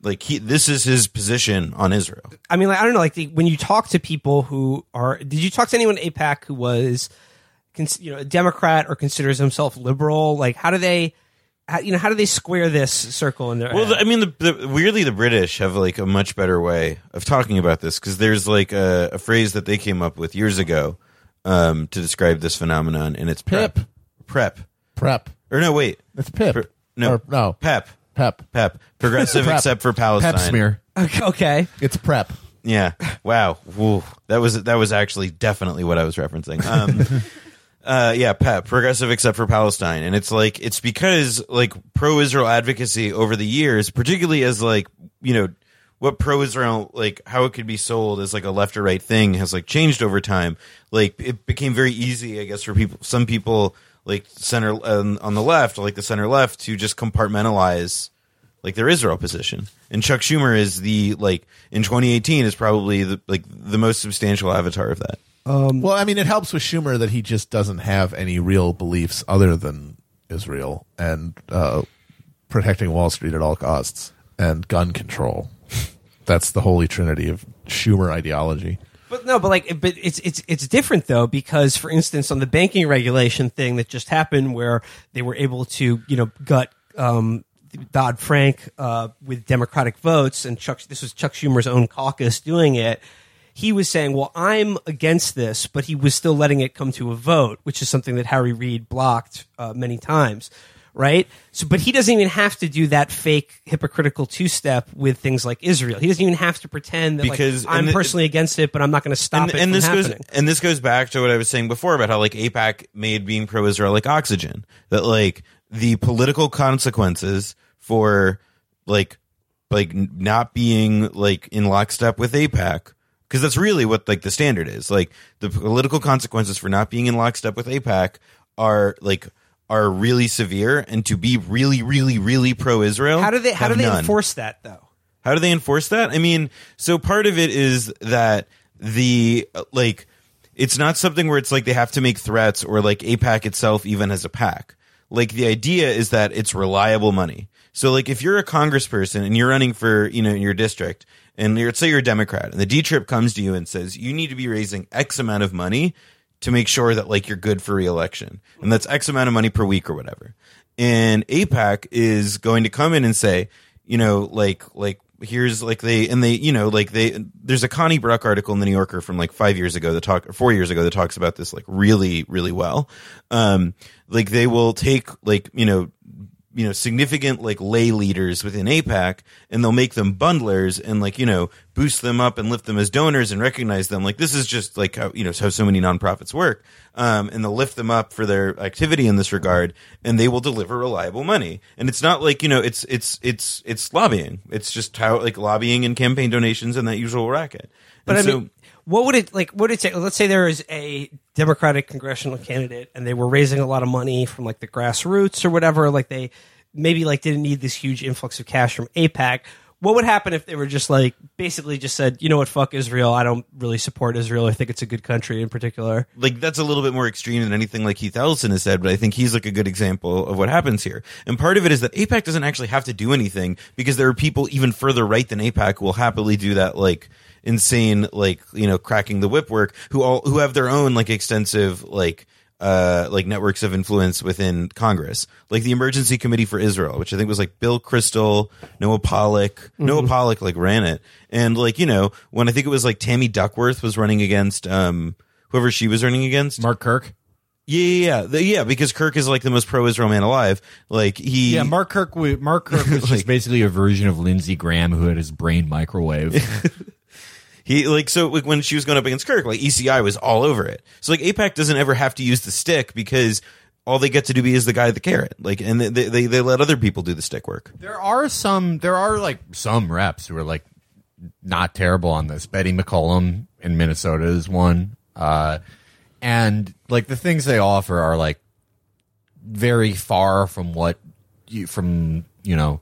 like he this is his position on Israel. I mean, like, I don't know. Like the, when you talk to people who are, did you talk to anyone at AIPAC who was, you know, a Democrat or considers himself liberal? Like, how do they, how, you know, how do they square this circle in their? Well, head? the, I mean, the, the weirdly the British have like a much better way of talking about this because there's like a, a phrase that they came up with years ago um, to describe this phenomenon, and it's prep. Pip. Prep. Prep. Or no, wait. It's Pip. Pr- no, Or- no. Pep. Pep. Pep. Progressive Prep. except for Palestine. Pep smear. okay, okay. It's prep. Yeah. Wow. Woo. That was that was actually definitely what I was referencing. Um, uh, yeah, PEP, progressive except for Palestine, and it's like it's because like pro-Israel advocacy over the years, particularly as like you know what pro-Israel like how it could be sold as like a left or right thing has like changed over time. Like it became very easy, I guess, for people, some people like center um, on the left, like the center left, to just compartmentalize like their Israel position. And Chuck Schumer is the like in 2018 is probably the like the most substantial avatar of that. Well, I mean, it helps with Schumer that he just doesn't have any real beliefs other than Israel and uh, protecting Wall Street at all costs and gun control. That's the holy trinity of Schumer ideology. But no, but like, but it's it's it's different though because, for instance, on the banking regulation thing that just happened, where they were able to, you know, gut um, Dodd Frank uh, with Democratic votes, and Chuck, this was Chuck Schumer's own caucus doing it. He was saying, "Well, I'm against this," but he was still letting it come to a vote, which is something that Harry Reid blocked uh, many times, right? So, but he doesn't even have to do that fake hypocritical two step with things like Israel. He doesn't even have to pretend that Because- like, I'm the- personally against it, but I'm not going to stop and, it and this happening. goes and this goes back to what I was saying before about how like AIPAC made being pro-Israel like oxygen. That like the political consequences for like like not being like in lockstep with AIPAC because that's really what like the standard is. Like the political consequences for not being in lockstep with AIPAC are like are really severe, and to be really, really, really pro-Israel. How do they how do they none. enforce that though? How do they enforce that? I mean, so part of it is that the like it's not something where it's like they have to make threats or like AIPAC itself even has a PAC. Like the idea is that it's reliable money. So like if you're a congressperson and you're running for, you know, your district and let's say you're a Democrat and the D trip comes to you and says you need to be raising X amount of money to make sure that like you're good for reelection. And that's X amount of money per week or whatever. And AIPAC is going to come in and say, you know, like like here's like they and they you know like they there's a Connie Bruck article in the New Yorker from like five years ago that talk or four years ago that talks about this like really really well. Um, like they will take like you know you know significant like lay leaders within AIPAC and they'll make them bundlers and like you know boost them up and lift them as donors and recognize them. Like this is just like how you know how so many nonprofits work. Um, and they'll lift them up for their activity in this regard and they will deliver reliable money. And it's not like you know it's it's it's it's lobbying. It's just how like lobbying and campaign donations and that usual racket. But And I so- mean, what would it like? What would it take? Let's say there is a Democratic congressional candidate, and they were raising a lot of money from like the grassroots or whatever. Like they maybe like didn't need this huge influx of cash from AIPAC. What would happen if they were just like basically just said, you know what, fuck Israel. I don't really support Israel. I think it's a good country in particular. like that's a little bit more extreme than anything like Keith Ellison has said, but I think he's like a good example of what happens here. And part of it is that AIPAC doesn't actually have to do anything because there are people even further right than AIPAC who will happily do that like insane like you know cracking the whip work who all who have their own like extensive like uh like networks of influence within Congress like the Emergency Committee for Israel which I think was like Bill Kristol Noah Pollak Noah Pollak like ran it and like you know when I think it was like Tammy Duckworth was running against um whoever she was running against Mark Kirk. yeah, yeah, yeah. The- yeah, because Kirk is like the most pro-Israel man alive. Like he, Yeah, Mark Kirk. Mark Kirk was just basically a version of Lindsey Graham who had his brain microwave. he like so like, when she was going up against Kirk, like ECI was all over it. So like AIPAC doesn't ever have to use the stick because all they get to do is the guy the carrot. Like, and they they, they let other people do the stick work. there are some. There are like some reps who are like not terrible on this. Betty McCollum in Minnesota is one, uh, and like the things they offer are like very far from what you from you know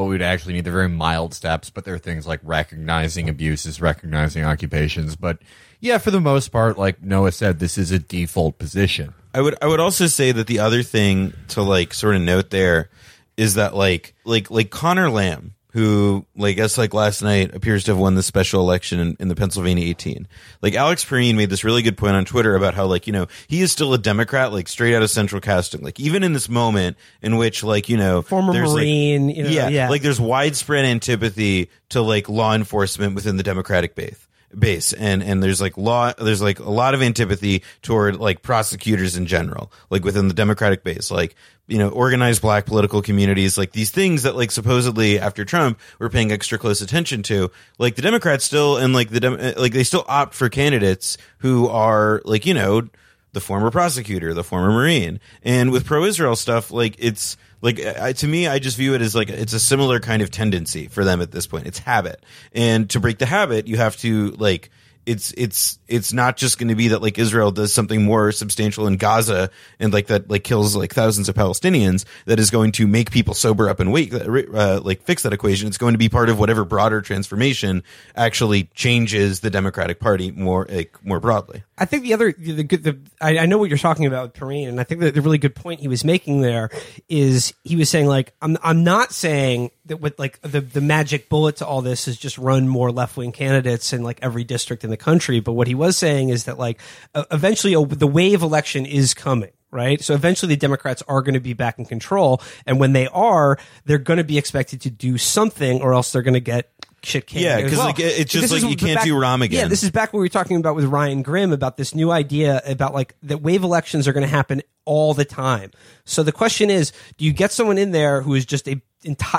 what we'd actually need. They're very mild steps, but there are things like recognizing abuses, recognizing occupations. But yeah, for the most part, like Noah said, this is a default position. I would I would also say that the other thing to like sort of note there is that like like like Connor Lamb, who like guess like last night appears to have won the special election in, in the Pennsylvania 18. Like Alex Pareene made this really good point on Twitter about how like you know he is still a Democrat, like straight out of central casting. Like even in this moment in which like you know Former there's, like- Marine, you know, yeah, yeah. like there's widespread antipathy to like law enforcement within the Democratic base base and and there's like law there's like a lot of antipathy toward like prosecutors in general like within the democratic base like you know organized black political communities like these things that like supposedly after trump we're paying extra close attention to like the democrats still and like the Dem- uh, like they still opt for candidates who are like you know the former prosecutor, the former Marine. And with pro Israel stuff, like it's like I, to me, I just view it as like it's a similar kind of tendency for them at this point. It's habit, and to break the habit, you have to like. It's it's it's not just going to be that like Israel does something more substantial in Gaza and like that like kills like thousands of Palestinians that is going to make people sober up and wait uh, like fix that equation. It's going to be part of whatever broader transformation actually changes the Democratic Party more like more broadly. I think the other the good the, I, I know what you're talking about Pareene, and I think that the really good point he was making there is he was saying like I'm I'm not saying that with like the the magic bullet to all this is just run more left wing candidates in like every district in the country, but what he was saying is that like uh, eventually a, the wave election is coming. Right. So eventually the Democrats are going to be back in control. And when they are, they're going to be expected to do something or else they're going to get shit canned. Yeah, because well. like, it's just like you can't back- do Rahm again. Yeah, this is back what we were talking about with Ryan Grim about this new idea about like that wave elections are going to happen all the time. So the question is, do you get someone in there who is just a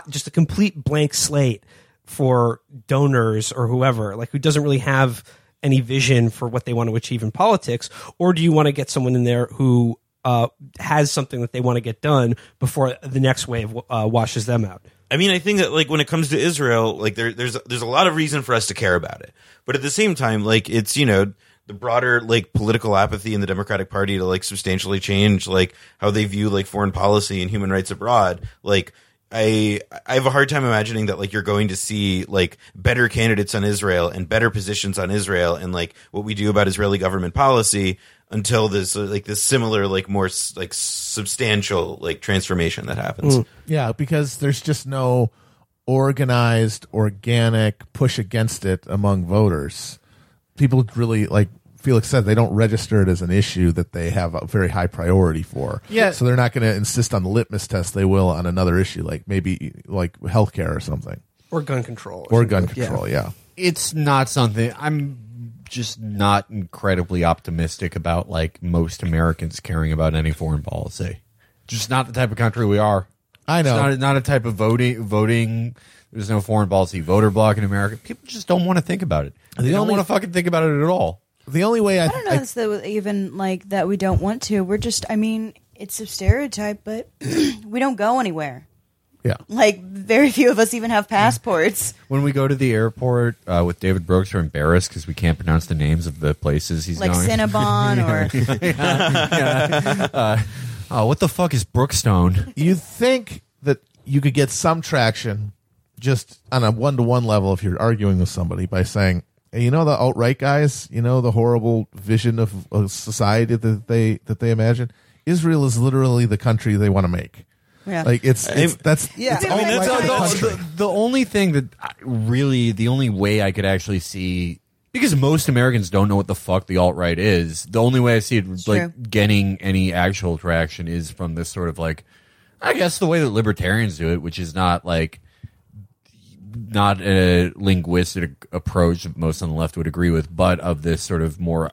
just a complete blank slate for donors or whoever, like who doesn't really have any vision for what they want to achieve in politics, or do you want to get someone in there who uh, has something that they want to get done before the next wave uh, washes them out? I mean, I think that like when it comes to Israel, like there, there's there's a lot of reason for us to care about it, but at the same time, like it's you know the broader like political apathy in the Democratic Party to like substantially change like how they view like foreign policy and human rights abroad, like. I I have a hard time imagining that like you're going to see like better candidates on Israel and better positions on Israel and like what we do about Israeli government policy until uh, like this similar like more like substantial like transformation that happens. Yeah, because there's just no organized, organic push against it among voters. People really, like Felix said, they don't register it as an issue that they have a very high priority for. Yeah. So they're not going to insist on the litmus test. They will on another issue, like maybe like healthcare or something, Or gun control, or something gun like- yeah. control. Yeah. it's not something I'm just not incredibly optimistic about like most Americans caring about any foreign policy. Just not the type of country we are. I know. It's not, not a type of voting voting there's no foreign policy voter block in America. People just don't want to think about it. They don't only- want to fucking think about it at all. The only way I, I don't know. it's that even like that we don't want to. We're just. I mean, it's a stereotype, but we don't go anywhere. yeah. Like very few of us even have passports. When we go to the airport uh, with David Brooks, we're embarrassed because we can't pronounce the names of the places he's Like going. Cinnabon or oh, what the fuck is Brookstone? you think that you could get some traction just on a one to one level if you're arguing with somebody by saying, hey, you know, the alt right guys, you know, the horrible vision of, of society that they that they imagine. Israel is literally the country they want to make. Yeah. Like it's, it's that's Yeah. it's I mean, that's all- country. the, the only thing that I- really, the only way I could actually see, because most Americans don't know what the fuck the alt right is. The only way I see it True. like getting any actual traction is from this sort of like, I guess the way that libertarians do it, which is not like not a linguistic approach that most on the left would agree with, but of this sort of more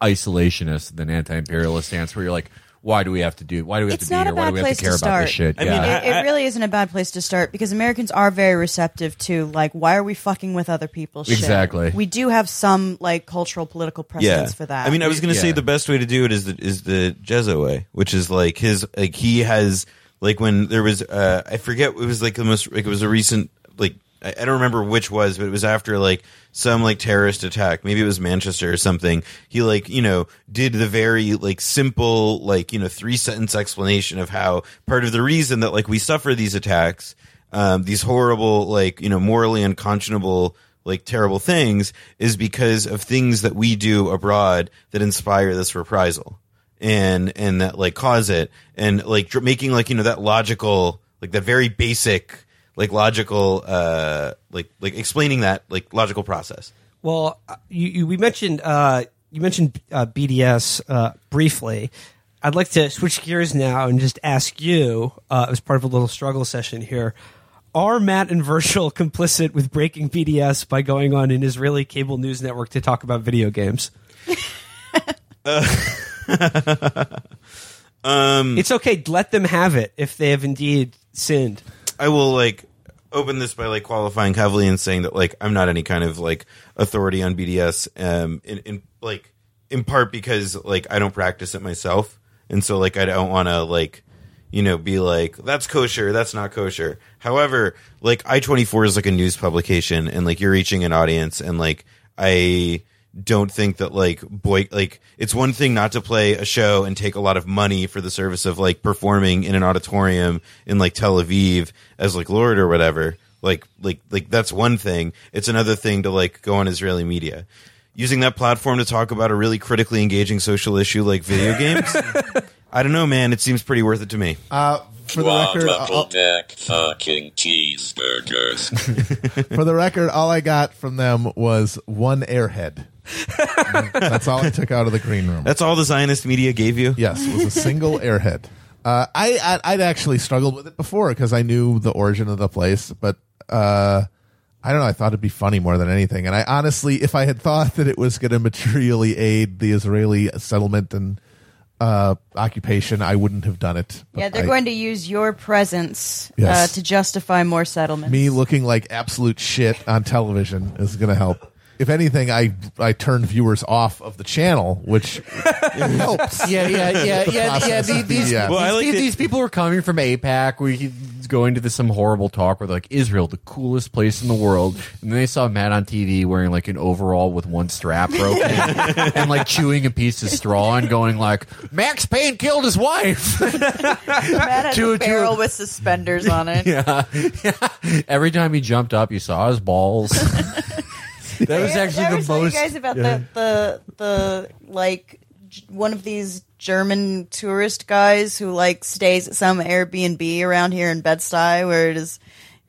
isolationist than anti-imperialist stance, where you're like, why do we have to do? Why do we have It's to be here? Why do we have place to to care about this shit? I mean, it, it really isn't a bad place to start because Americans are very receptive to like why are we fucking with other people's shit? Exactly. We do have some like cultural political precedence for that. I mean, I was going to say the best way to do it is the is the Jezo way, which is like his like he has like when there was uh I forget it was like the most like it was a recent like I, I don't remember which was, but it was after like some like terrorist attack. Maybe it was Manchester or something. He like you know did the very like simple like you know three sentence explanation of how part of the reason that like we suffer these attacks, um, these horrible like you know morally unconscionable like terrible things is because of things that we do abroad that inspire this reprisal. and and that like cause it and like making like you know that logical like that very basic like logical uh like like explaining that like logical process Well, uh, you, you we mentioned uh, you mentioned uh, BDS uh, briefly. I'd like to switch gears now and just ask you, uh, as part of a little struggle session here, are Matt and Virgil complicit with breaking BDS by going on an Israeli cable news network to talk about video games? um It's okay. Let them have it if they have indeed sinned. I will like open this by like qualifying heavily and saying that like I'm not any kind of like authority on BDS um in, in like in part because like I don't practice it myself. And so like I don't want to like you know be like that's kosher that's not kosher. However like I24 is like a news publication and like you're reaching an audience and like I don't think that like boy like it's one thing not to play a show and take a lot of money for the service of like performing in an auditorium in like Tel Aviv as like Lorde or whatever. Like like like that's one thing. It's another thing to like go on Israeli media. Using that platform to talk about a really critically engaging social issue like video games? I don't know man. It seems pretty worth it to me. Uh, for the record, deck fucking cheeseburgers. for the record, all I got from them was one airhead. That's all I took out of the green room. that's all the Zionist media gave you Yes, it was a single airhead. Uh, I, I I'd actually struggled with it before because I knew the origin of the place, but uh, I don't know. I thought it'd be funny more than anything. And I honestly, if I had thought that it was going to materially aid the Israeli settlement and uh, occupation, I wouldn't have done it. But Yeah, they're I- going to use your presence Yes. uh, to justify more settlements. me looking like absolute shit on television is going to help. If anything, I I turned viewers off of the channel, which helps. Yeah, yeah, yeah, yeah, yeah. Process These, of these, BDS. Well, I like these, that- these people were coming from AIPAC. We going to the, some horrible talk where they're like Israel, the coolest place in the world, and then they saw Matt on TV wearing like an overall with one strap broken and like chewing a piece of straw and going like Max Payne killed his wife. Matt had To- a to- barrel with suspenders on it. yeah, yeah. Every time he jumped up, you saw his balls. That was I actually ever the tell most. You guys about yeah. the the the like j- one of these German tourist guys who like stays at some Airbnb around here in Bed Stuy, where it is,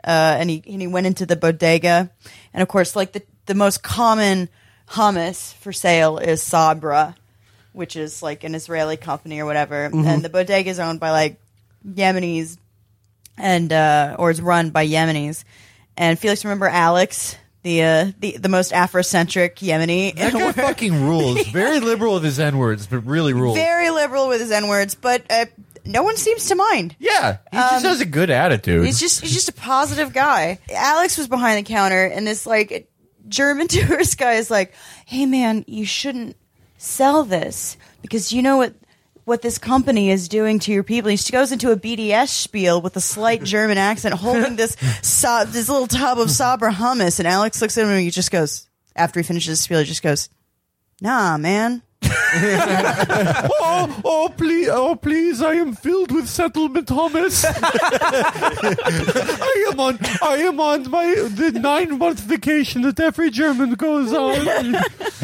uh, and he and he went into the bodega, and of course, like the the most common hummus for sale is Sabra, which is like an Israeli company or whatever, and the bodega is owned by like Yemenis and uh, or is run by Yemenis. And Felix, remember Alex, the uh, the the most Afrocentric Yemeni, That guy fucking rules. Very liberal with his N words, but really rules. very liberal with his N words, but uh, no one seems to mind. yeah, he just has a good attitude. He's just he's just a positive guy. Alex was behind the counter, and this like German tourist guy is like, "Hey man, you shouldn't sell this because you know what." What this company is doing to your people? He goes into a BDS spiel with a slight German accent, holding this sa- this little tub of Sabra hummus, and Alex looks at him and he just goes. After he finishes his spiel, he just goes, "Nah, man." oh, oh, please, oh, please! I am filled with settlement hummus. I am on, I am on my the nine month vacation that every German goes on.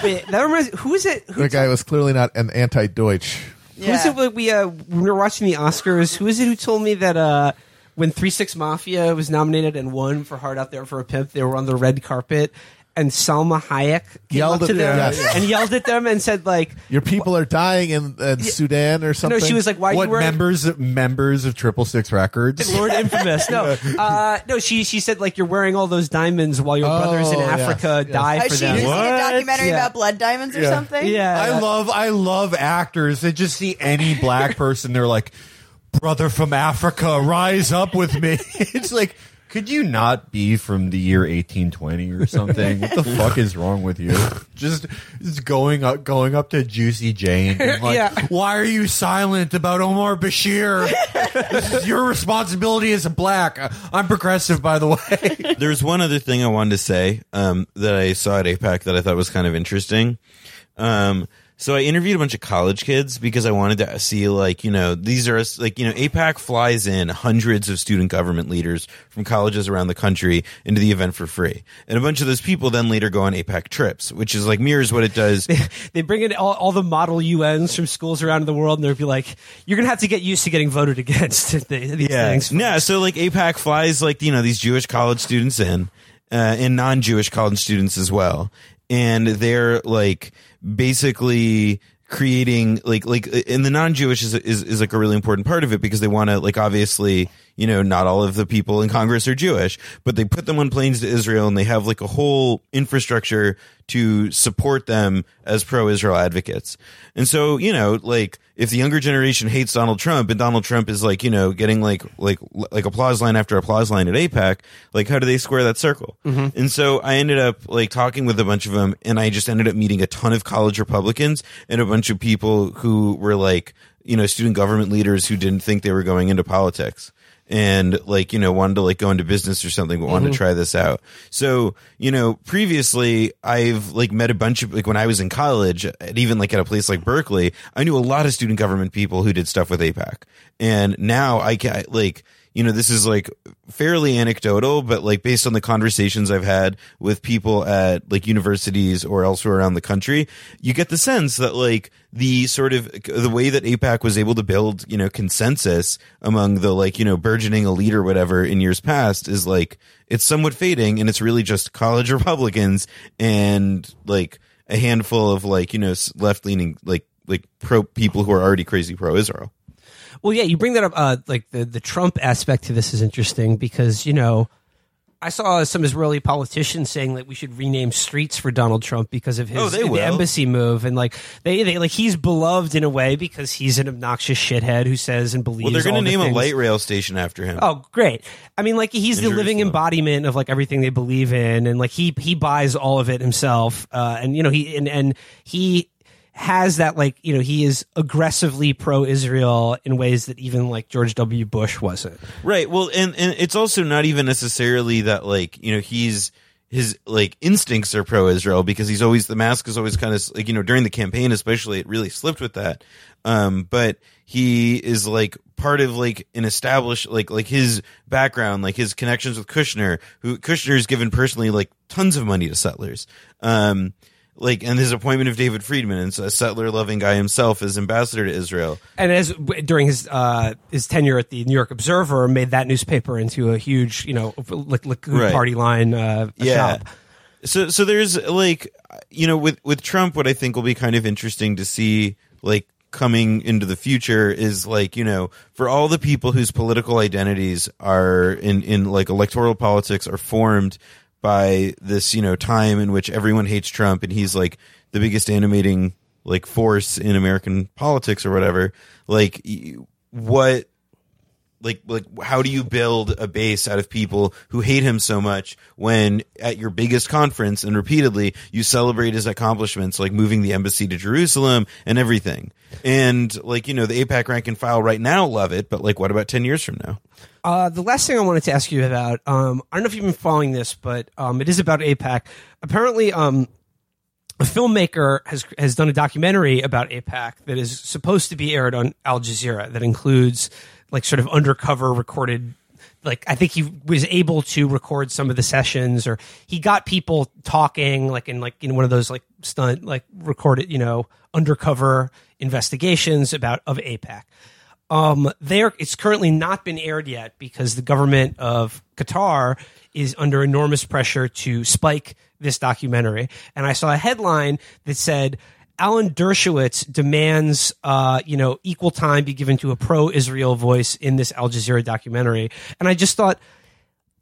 Wait, that reminds. Who is it? Who, the guy was clearly not an anti-Deutsch. Who is it? That we uh, when we were watching the Oscars. Who is it who told me that uh, when Three Six Mafia was nominated and won for Hard Out There for a Pimp, they were on the red carpet. And Salma Hayek came Yelled up to at them them, yes. and yelled at them and said, "Like, Your people are dying in, in Sudan or something. no." She was like, "Why are what you wearing members of, members of Triple Six Records? Lord Infamous?" No, uh, no. She she said like you're wearing all those diamonds while your Oh, brothers in Africa yes. die Uh, for she them. used a documentary Yeah. about blood diamonds or Yeah. something. Yeah, I love, I love actors that just see any black person, they're like, "Brother from Africa, rise up with me." It's like. Could you not be from the year 1820 or something? What the fuck is wrong with you? Just, just going up, going up to Juicy Jane, and like, Yeah. why are you silent about Omar Bashir? this is your responsibility as a black. I'm progressive, by the way. There's one other thing I wanted to say um, that I saw at AIPAC that I thought was kind of interesting. Um, so I interviewed a bunch of college kids because I wanted to see like you know these are like you know AIPAC flies in hundreds of student government leaders from colleges around the country into the event for free, and a bunch of those people then later go on AIPAC trips, which is like mirrors what it does. they bring in all, all the model UNs from schools around the world, and they'll be like, "You're gonna have to get used to getting voted against the, these yeah, things." yeah. So like AIPAC flies like you know these Jewish college students in, uh, and non-Jewish college students as well, and they're like basically creating like like and the non-Jewish is is, is like a really important part of it because they want to like obviously you know not all of the people in Congress are Jewish, but they put them on planes to Israel and they have like a whole infrastructure to support them as pro-Israel advocates. And so, you know, like if the younger generation hates Donald Trump and Donald Trump is like, you know, getting like like like applause line after applause line at AIPAC, like how do they square that circle? Mm-hmm. And so I ended up like talking with a bunch of them and I just ended up meeting a ton of college Republicans and a bunch of people who were like, you know, student government leaders who didn't think they were going into politics and like you know wanted to like go into business or something but wanted to mm-hmm. try this out. So you know previously i've like met a bunch of like when i was in college and even like at a place like berkeley i knew a lot of student government people who did stuff with AIPAC and now i can like you know this is like fairly anecdotal but like based on the conversations i've had with people at like universities or elsewhere around the country you get the sense that like the sort of the way that AIPAC was able to build, you know, consensus among the like, you know, burgeoning elite or whatever in years past is like it's somewhat fading and it's really just college Republicans and like a handful of like, you know, left leaning like like pro people who are already crazy pro Israel. Well, yeah, you bring that up. Uh, like the the Trump aspect to this is interesting because you know I saw some Israeli politicians saying that we should rename streets for Donald Trump because of his Oh, the embassy move, and like they, they like he's beloved in a way because he's an obnoxious shithead who says and believes. Well, they're going to name a light rail station after him. Oh, great! I mean, like he's In the living embodiment of like everything they believe in, and like he he buys all of it himself, uh, and you know he and and he has that like you know he is aggressively pro-Israel in ways that even like George W. Bush wasn't. Right. Well, and and it's also not even necessarily that like you know he's his like instincts are pro Israel because he's always the mask is always kind of like you know during the campaign especially it really slipped with that. Um, but he is like part of like an established like like his background like his connections with Kushner who Kushner's given personally like tons of money to settlers. Um. Like and his appointment of David Friedman and a settler loving guy himself as ambassador to Israel. and as during his uh, his tenure at the New York Observer, made that newspaper into a huge, you know, like Likud Right. party line uh, yeah. shop. So so there's like you know with with Trump what I think will be kind of interesting to see like coming into the future is like you know for all the people whose political identities are in in like electoral politics are formed by this you know time in which everyone hates Trump and he's like the biggest animating like force in American politics or whatever like what like like how do you build a base out of people who hate him so much when at your biggest conference and repeatedly you celebrate his accomplishments like moving the embassy to Jerusalem and everything and like you know the AIPAC rank and file right now love it but like what about 10 years from now Uh, the last thing I wanted to ask you about, um, I don't know if you've been following this, but um, it is about AIPAC. Apparently, um, a filmmaker has has done a documentary about AIPAC that is supposed to be aired on Al Jazeera. That includes like sort of undercover recorded. Like I think he was able to record some of the sessions, or he got people talking, like in like in one of those like stunt like recorded, you know, undercover investigations about of AIPAC. Um, there, it's currently not been aired yet because the government of Qatar is under enormous pressure to spike this documentary. And I saw a headline that said, Alan Dershowitz demands, uh, you know, equal time be given to a pro-Israel voice in this Al Jazeera documentary. And I just thought,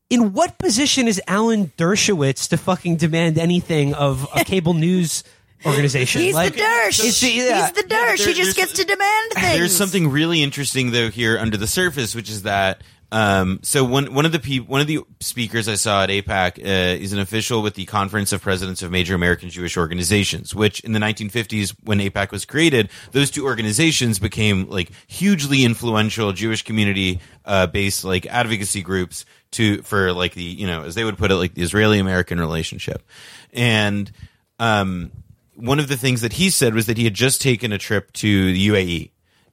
in what position is Alan Dershowitz to fucking demand anything of a cable news organization? He's Like, the Dersh. it's the- yeah. He's the Dersh. there- he just gets to demand things. There's something really interesting though here under the surface, which is that um, so one one of the peop- one of the speakers I saw at AIPAC uh, is an official with the Conference of Presidents of Major American Jewish Organizations, which in the 1950s when AIPAC was created, those two organizations became like hugely influential Jewish community uh, based like advocacy groups to for like the you know as they would put it like the Israeli American relationship, and um, one of the things that he said was that he had just taken a trip to the UAE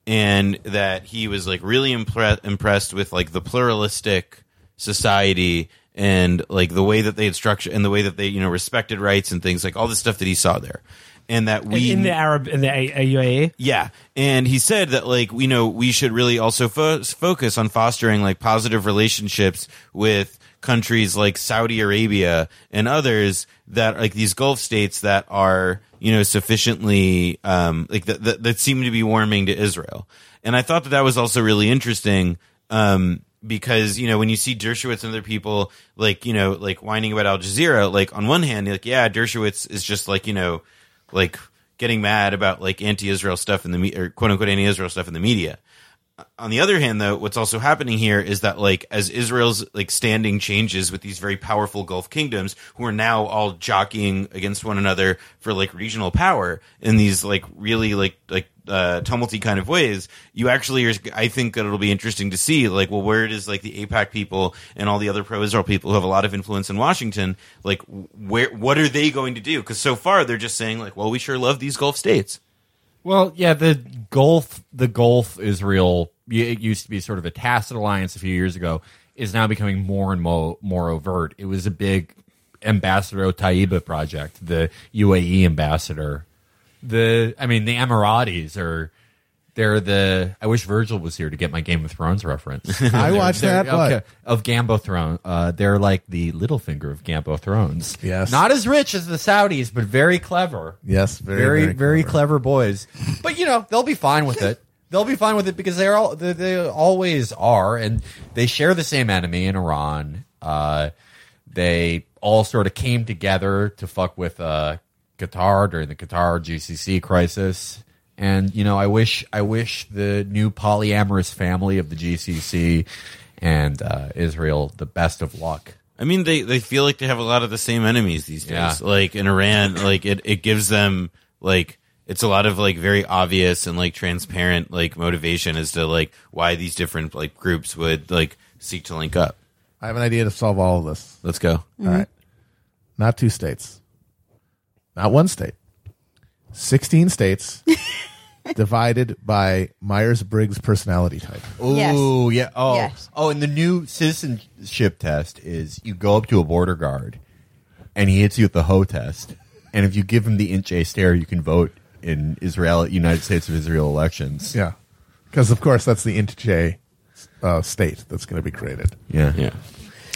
and that he was like really impre- impressed with like the pluralistic society and like the way that they had structured and the way that they you know respected rights and things like all the stuff that he saw there and that we in the Arab in the UAE. yeah, and he said that like you know we should really also fo- focus on fostering like positive relationships with countries like Saudi Arabia and others that like these Gulf states that are you know sufficiently um like that that, that seem to be warming to Israel. And I thought that that was also really interesting um because you know when you see Dershowitz and other people like you know like whining about Al Jazeera like on one hand like yeah Dershowitz is just like you know like getting mad about like anti-Israel stuff in the me- or quote unquote anti-Israel stuff in the media. On the other hand, though, what's also happening here is that like as Israel's like standing changes with these very powerful Gulf kingdoms who are now all jockeying against one another for like regional power in these like really like like uh, tumulty kind of ways, you actually are. I think that it'll be interesting to see like well where it is, like the AIPAC people and all the other pro-Israel people who have a lot of influence in Washington like where what are they going to do? Because so far they're just saying like well we sure love these Gulf states. Well, yeah, the Gulf, the Gulf Israel, it used to be sort of a tacit alliance a few years ago, is now becoming more and more more overt. It was a big Ambassador Otaiba project, the UAE ambassador. The, I mean, the Emiratis are. They're the. I wish Virgil was here to get my Game of Thrones reference. I watched that. Of Gambo Throne. Uh, they're like the Littlefinger of Gambo Thrones. Yes. not as rich as the Saudis, but very clever Yes, very, very very, clever. boys. But you know they'll be fine with it. They'll be fine with it because they're all they, they always are, and they share the same enemy in Iran. Uh, they all sort of came together to fuck with uh, Qatar during the Qatar GCC crisis. And you know, I wish I wish the new polyamorous family of the GCC and uh, Israel the best of luck. I mean, they, they feel like they have a lot of the same enemies these days. Yeah. Like in Iran, like it, it gives them like it's a lot of like very obvious and like transparent like motivation as to like why these different like groups would like seek to link up. I have an idea to solve all of this. Let's go. All right. Not two states. Not one state. 16 states divided by Myers Briggs personality type. Yes. Ooh, yeah. Oh, Yes. oh, and the new citizenship test is you go up to a border guard, and he hits you with the hoe test, and if you give him the inch A stare, you can vote in Israel, United States of Israel elections. Yeah. Because, of course, that's the Int uh, state that's going to be created. yeah, Yeah.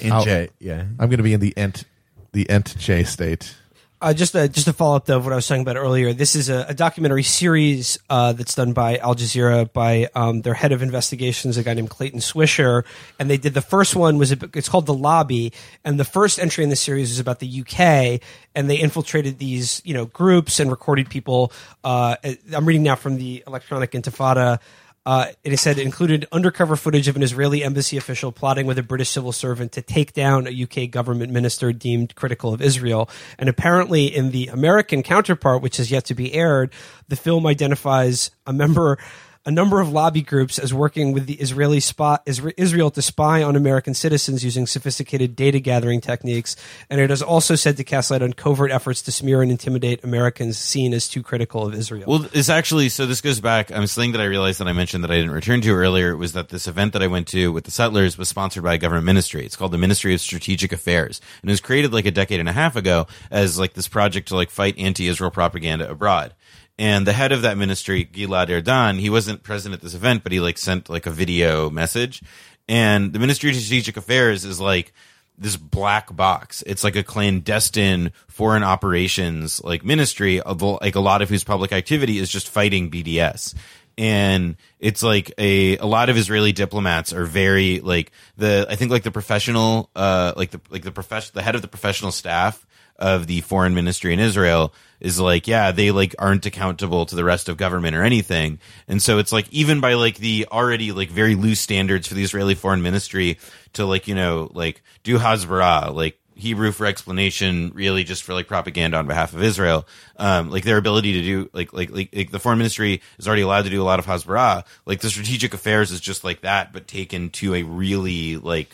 Inch A, yeah. I'm going to be in the Ent, the Ent state. Uh, just a, just to follow up of what I was talking about earlier, this is a, a documentary series uh, that's done by Al Jazeera by um, their head of investigations, a guy named Clayton Swisher, and they did the first one was a, it's called the Lobby, and the first entry in the series is about the UK, and they infiltrated these you know groups and recorded people. Uh, I'm reading now from the Electronic Intifada. Uh, it is said it included undercover footage of an Israeli embassy official plotting with a British civil servant to take down a UK government minister deemed critical of Israel. And apparently, in the American counterpart, which has yet to be aired, the film identifies a member. A number of lobby groups as working with the Israeli spot Israel to spy on American citizens using sophisticated data gathering techniques, and it is also said to cast light on covert efforts to smear and intimidate Americans seen as too critical of Israel. Well, it's actually so. This goes back. I'm something that I realized that I mentioned that I didn't return to earlier was that this event that I went to with the settlers was sponsored by a government ministry. It's called the Ministry of Strategic Affairs, and it was created like a decade and a half ago as like this project to like fight anti-Israel propaganda abroad. And the head of that ministry, Gilad Erdan, he wasn't present at this event, but he like sent like a video message. And the Ministry of Strategic Affairs is like this black box. It's like a clandestine foreign operations like ministry of like a lot of whose public activity is just fighting BDS. And it's like a a lot of Israeli diplomats are very like the I think like the professional uh like the like the profession the head of the professional staff of the foreign ministry in Israel is like, yeah, they like aren't accountable to the rest of government or anything. And so it's like even by like the already like very loose standards for the Israeli foreign ministry to like, you know, like do Hasbara, like Hebrew for explanation, really just for like propaganda on behalf of Israel. Um, like their ability to do like, like like like the foreign ministry is already allowed to do a lot of Hasbara. Like the strategic affairs is just like that, but taken to a really like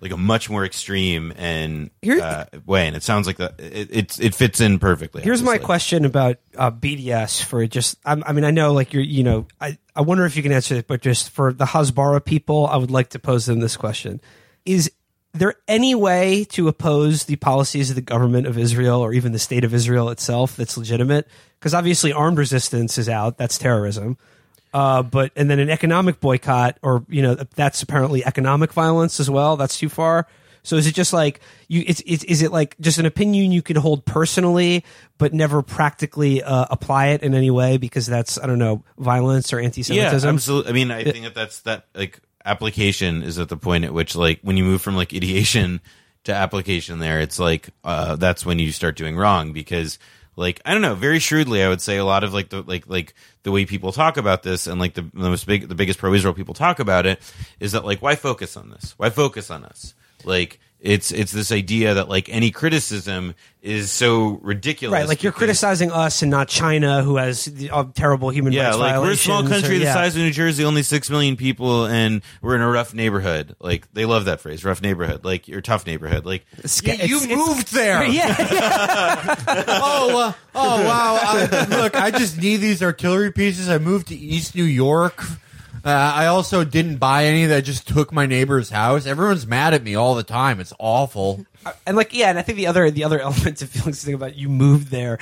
like a much more extreme and Here- uh, way, and it sounds like that it, it fits in perfectly. Here's my question about uh, BDS for just. I'm, I mean, I know like you're. You know, I I wonder if you can answer it, but just for the Hasbara people, I would like to pose them this question: Is there any way to oppose the policies of the government of Israel or even the state of Israel itself that's legitimate? Because obviously, armed resistance is out. That's terrorism. Uh, but and then an economic boycott, or you know, that's apparently economic violence as well. That's too far. So is it just like you? It's, it's is it like just an opinion you can hold personally, but never practically uh, apply it in any way because that's I don't know violence or anti-Semitism. Yeah, absolutely. I mean, I think that that's that like application is at the point at which like when you move from like ideation to application there, it's like uh, that's when you start doing wrong because like I don't know, very shrewdly I would say a lot of like the like like the way people talk about this and like the, the most big the biggest pro Israel people talk about it is that like why focus on this? Why focus on us? Like it's it's this idea that like any criticism is so ridiculous. Right, like you're criticizing us and not China, who has the, uh, terrible human Yeah, rights like we're a violations. small or- country the yeah. size of New Jersey, only six million people, and we're in a rough neighborhood. Like they love that phrase, rough neighborhood. Like your tough neighborhood. Like Sca- You it's- it's- moved there. Yeah, oh, uh, oh wow! I, look, I just need these artillery pieces. I moved to East New York. Uh, I also didn't buy any that just took my neighbor's house. Everyone's mad at me all the time. It's awful. and like yeah, and I think the other the other element of feeling something about you moved there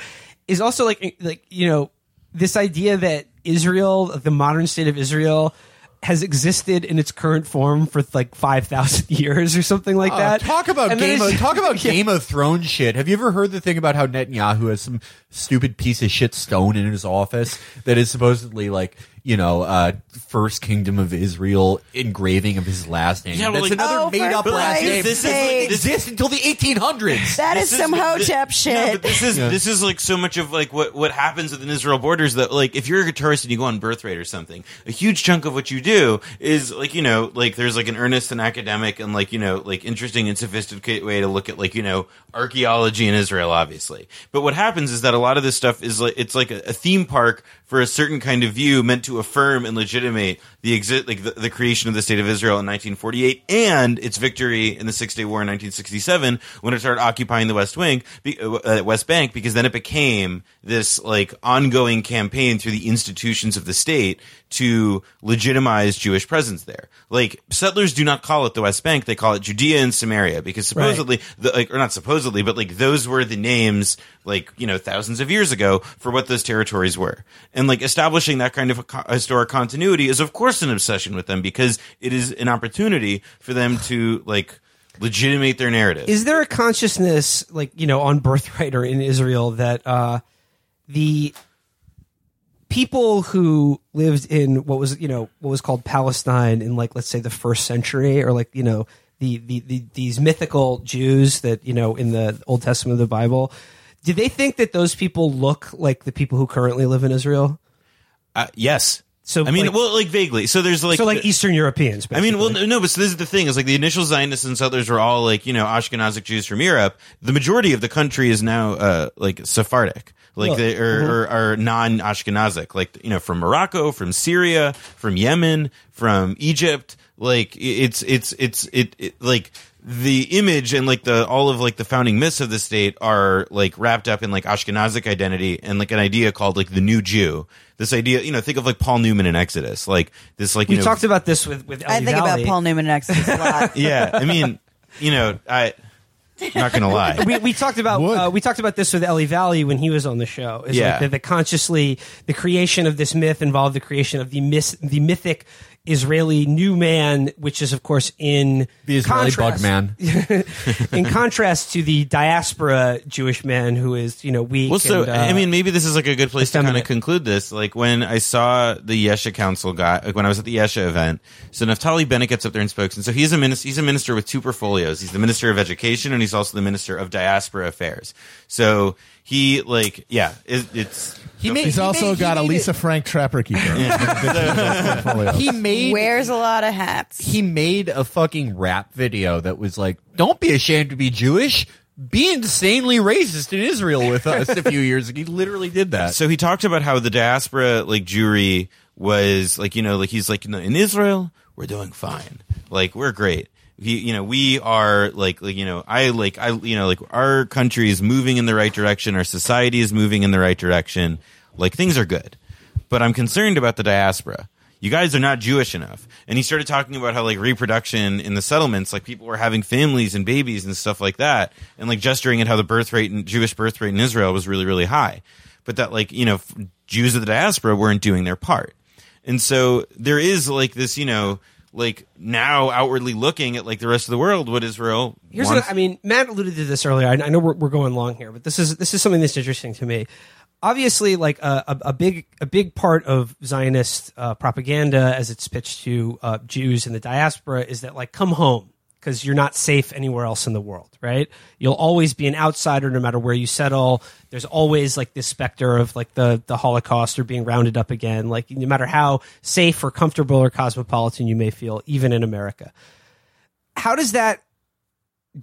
is also like like you know this idea that Israel, the modern state of Israel, has existed in its current form for like five thousand years or something like Uh, that. talk about And Game of talk about Yeah. Game of Thrones shit. Have you ever heard the thing about how Netanyahu has some stupid piece of shit stone in his office that is supposedly like you know uh, First Kingdom of Israel engraving of his last name? Yeah, well, That's like- another Oh, for made up last Christ's name. This is like- sake. this- exists until the 1800s. That is This some is- Hotep No, shit. but this is this is like so much of like what what happens within Israel borders that like if you're a guitarist and you go on birthright or something, a huge chunk of what you do is like you know like there's like an earnest and academic and like you know like interesting and sophisticated way to look at like you know archaeology in Israel, obviously. But what happens is that a lot of this stuff is like it's like a, a theme park for a certain kind of view meant to affirm and legitimate the like the, the creation of the state of Israel in 1948 and its victory in the Six Day War in 1967 when it started occupying the West uh, uh, West Bank, because then it became this like ongoing campaign through the institutions of the state to legitimize Jewish presence there. Like settlers do not call it the West Bank; they call it Judea and Samaria because supposedly, the, like, or not supposedly, but like those were the names, like you know, thousands of years ago for what those territories were. And like establishing that kind of co- historic continuity is, of course, an obsession with them because it is an opportunity for them to like legitimate their narrative. Is there a consciousness, like you know, on birthright or in Israel, that uh, the people who lived in what was you know what was called Palestine in like let's say the first century, or like you know the the, the these mythical Jews that you know in the Old Testament of the Bible, did they think that those people look like the people who currently live in Israel? Uh, yes. So, I mean, like- well, like vaguely. So there's like so like Eastern Europeans. I mean, well, no, but so this is the thing: is like the initial Zionists and settlers were all like you know Ashkenazic Jews from Europe. The majority of the country is now uh, like Sephardic, like Well, they are, uh-huh. are, are non-Ashkenazic, like you know from Morocco, from Syria, from Yemen, from Egypt. Like it's it's it's it, it like the image and like the all of like the founding myths of the state are like wrapped up in like Ashkenazic identity and like an idea called like the new Jew. This idea, you know, think of like Paul Newman in Exodus, like this, like you we know, talked about this with with I think Valley. about Paul Newman and Exodus a lot. yeah, I mean, you know, I not gonna lie. we, we talked about uh, we talked about this with Eli Valley when he was on the show. Is Yeah. like the, the consciously the creation of this myth involved the creation of the myth, the mythic Israeli new man, which is of course in The Israeli contrast, bug man. in contrast to the diaspora Jewish man who is you know weak. Well, so and, uh, I mean, maybe this is like a good place to kind of effeminate. conclude this. Like when I saw the Yesha Council guy, like when I was at the Yesha event. So Naftali Bennett gets up there and spoke, and so he's a minister. He's a minister with two portfolios. He's the minister of education, and he's also the minister of diaspora affairs. So he like, yeah, it, it's He made, He's he also made- he got a Lisa it- Frank Trapper Keeper. portfolio. He made Wears a lot of hats. he made a fucking rap video that was like, "Don't be ashamed to be Jewish. Be insanely racist in Israel with us." A few years ago, he literally did that. so he talked about how the diaspora like Jewry was like you know like he's like in, in Israel we're doing fine like we're great you know, we are like, like, you know, I like, I, you know, like our country is moving in the right direction. Our society is moving in the right direction. Like things are good, but I'm concerned about the diaspora. You guys are not Jewish enough. And he started talking about how like reproduction in the settlements, like people were having families and babies and stuff like that, and like gesturing at how the birth rate and Jewish birth rate in Israel was really, really high, but that like you know Jews of the diaspora weren't doing their part. And so there is like this, you know, like now outwardly looking at like the rest of the world, what Israel Here's wants. what I mean. Matt alluded to this earlier. I, I know we're, we're going long here, but this is this is something that's interesting to me. Obviously, like a, a, a big a big part of Zionist uh, propaganda, as it's pitched to uh, Jews in the diaspora, is that like come home because you're not safe anywhere else in the world, right? You'll always be an outsider no matter where you settle. There's always like this specter of like the the Holocaust or being rounded up again. Like no matter how safe or comfortable or cosmopolitan you may feel, even in America. How does that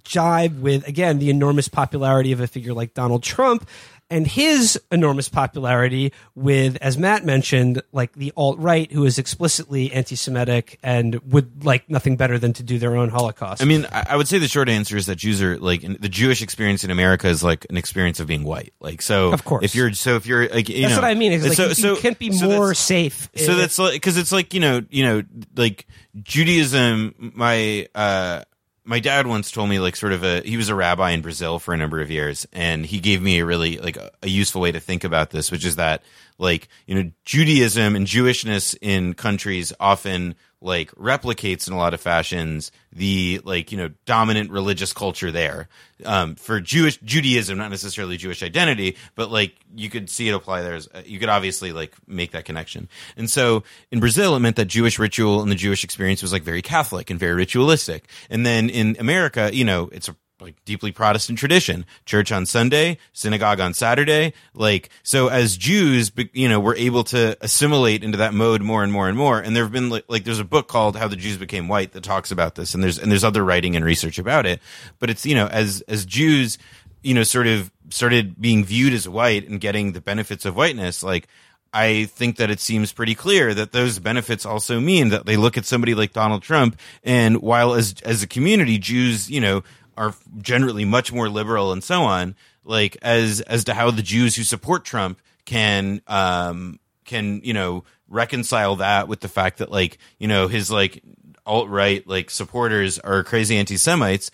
jive with again the enormous popularity of a figure like Donald Trump and his enormous popularity with, as Matt mentioned, like the alt right who is explicitly anti-Semitic and would like nothing better than to do their own Holocaust. I mean, I would say the short answer is that Jews are like the Jewish experience in America is like an experience of being white. Like so, Of course. if you're so if you're like you that's know, what I mean. It's like so, you, so- you can't be so more safe. So that's like because it's like you know you know like Judaism. My uh my dad once told me like sort of a he was a rabbi in Brazil for a number of years, and he gave me a really like a, useful way to think about this, which is that like you know Judaism and Jewishness in countries often like replicates in a lot of fashions the like you know dominant religious culture there um, for Jewish Judaism, not necessarily Jewish identity, but like you could see it apply there. As, uh, you could obviously like make that connection. And so in Brazil, it meant that Jewish ritual and the Jewish experience was like very Catholic and very ritualistic. And then in America, you know, it's a like deeply Protestant tradition. Church on Sunday, synagogue on Saturday. Like, so as Jews, you know, we're able to assimilate into that mode more and more and more. And there have been like, like, there's a book called How the Jews Became White that talks about this. And there's, and there's other writing and research about it. But it's, you know, as, as Jews, you know, sort of started being viewed as white and getting the benefits of whiteness, like, I think that it seems pretty clear that those benefits also mean that they look at somebody like Donald Trump, and while as as a community, Jews, you know, are generally much more liberal and so on, like as as to how the Jews who support Trump can um can you know reconcile that with the fact that like you know his like alt right like supporters are crazy anti Semites.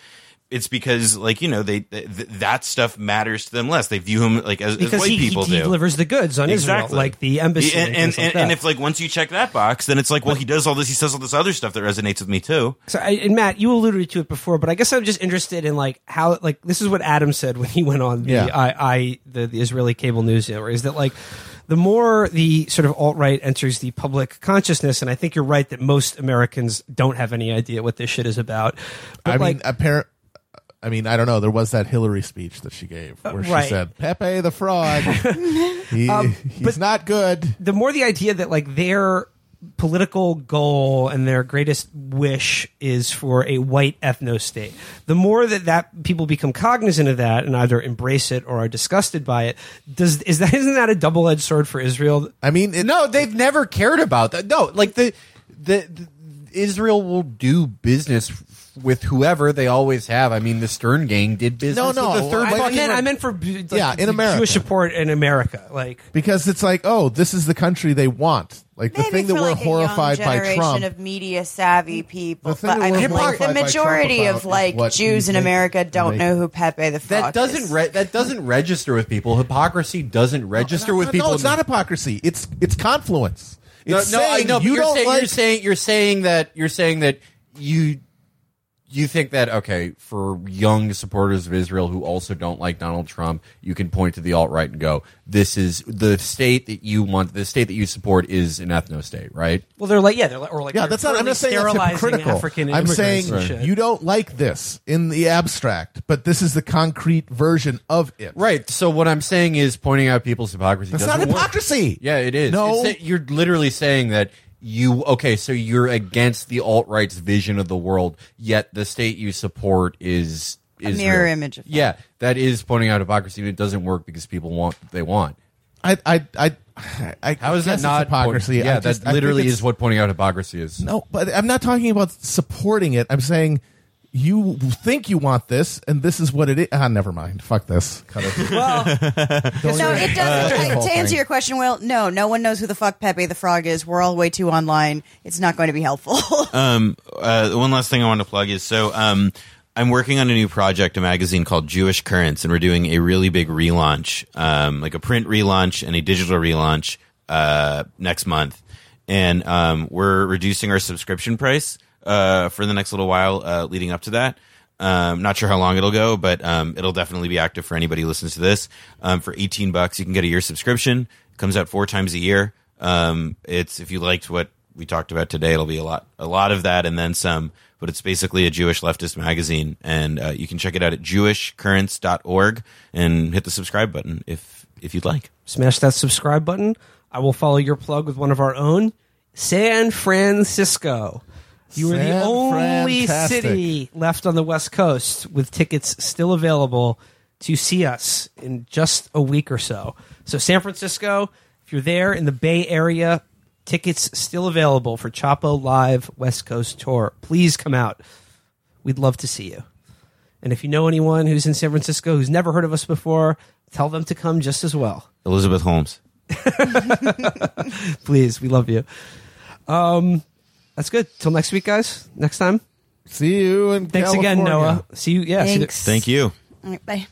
It's because like you know they th- th- that stuff matters to them less. They view him like as, as because white he, people he do delivers the goods on Israel, like the embassy, and and, and, things like and, and if like once you check that box, then it's like, well, he does all this, he says all this other stuff that resonates with me too. So, I, and Matt, you alluded to it before, but I guess I'm just interested in like how, like, this is what Adam said when he went on the Yeah. I, I the, the Israeli cable news network is that like the more the sort of alt right enters the public consciousness, and I think you're right that most Americans don't have any idea what this shit is about. But I like, mean, apparent. I mean, I don't know. There was that Hillary speech that she gave where Uh, right. she said, "Pepe the frog, he, Um, he's not good." the more the idea that like their political goal and their greatest wish is for a white ethno state the more that that people become cognizant of that and either embrace it or are disgusted by it does is that isn't that a double-edged sword for israel I mean, it, no, they've never cared about that. No, like the the, the Israel will do business with whoever they always have. I mean, the Stern Gang did business. No, no, with the third I- I, I fucking meant, I meant for like, Yeah, in America. Jewish support in America like because it's like, oh, this is the country they want. Like the thing that for we're like a horrified young by generation Trump. of media savvy people, The thing but that I we're mean, like horrified the by Trump majority about of is like what Jews you in make- America don't make- know who Pepe the Frog that doesn't re- that doesn't register with people. Hypocrisy doesn't register with people. No, it's not hypocrisy. It's it's confluence. No, It's no, I saying know. But you you're don't saying, like. you're saying you're saying that you're saying that you you think that okay for young supporters of Israel who also don't like Donald Trump, you can point to the alt right and go, "This is the state that you want. The state that you support is an ethno state, right?" well they're like yeah they're like or like yeah, that's not. I'm not saying that's sterilizing hypocritical. African I'm saying and shit. you don't like this in the abstract, but this is the concrete version of it. Right. So what I'm saying is pointing out people's hypocrisy. That's doesn't not work. hypocrisy. Yeah, it is. No. It's you're literally saying that you okay, so you're against the alt right's vision of the world, yet the state you support is is mirror image of that. Yeah, that is pointing out hypocrisy. and It doesn't work because people want what they want. I, I, I, I How is that not it's hypocrisy? Yeah, I just- that think literally is what pointing out hypocrisy is. No, but I'm not talking about supporting it. I'm saying you think you want this, and this is what it is. Ah, never mind. Fuck this. Cut it. Well, no, it doesn't. whole to answer thing. your question, well, no, no one knows who the fuck Pepe the Frog is. We're all way too online. It's not going to be helpful. um, uh, one last thing I want to plug is so um, I'm working on a new project, a magazine called Jewish Currents, and we're doing a really big relaunch, um, like a print relaunch and a digital relaunch uh, next month. And um, we're reducing our subscription price uh, for the next little while uh, leading up to that. Um, not sure how long it'll go, but um, it'll definitely be active for anybody who listens to this. Um, for 18 bucks, you can get a year subscription. It comes out four times a year. Um, it's if you liked what we talked about today, it'll be a lot, a lot of that, and then some. But it's basically a Jewish leftist magazine, and uh, you can check it out at jewishcurrents.org and hit the subscribe button if if you'd like. Smash that subscribe button. I will follow your plug with one of our own, San Francisco. You are the San only Frantastic. city left on the West Coast with tickets still available to see us in just a week or so. So, San Francisco, if you're there in the Bay Area, tickets still available for Chapo Live West Coast Tour. Please come out. We'd love to see you. And if you know anyone who's in San Francisco who's never heard of us before, tell them to come just as well. Elizabeth Holmes. Please, we love you. Um, that's good. Till next week, guys. Next time. See you in Thanks again, Noah. See you. Yeah. Thanks. Thank you. All right, bye.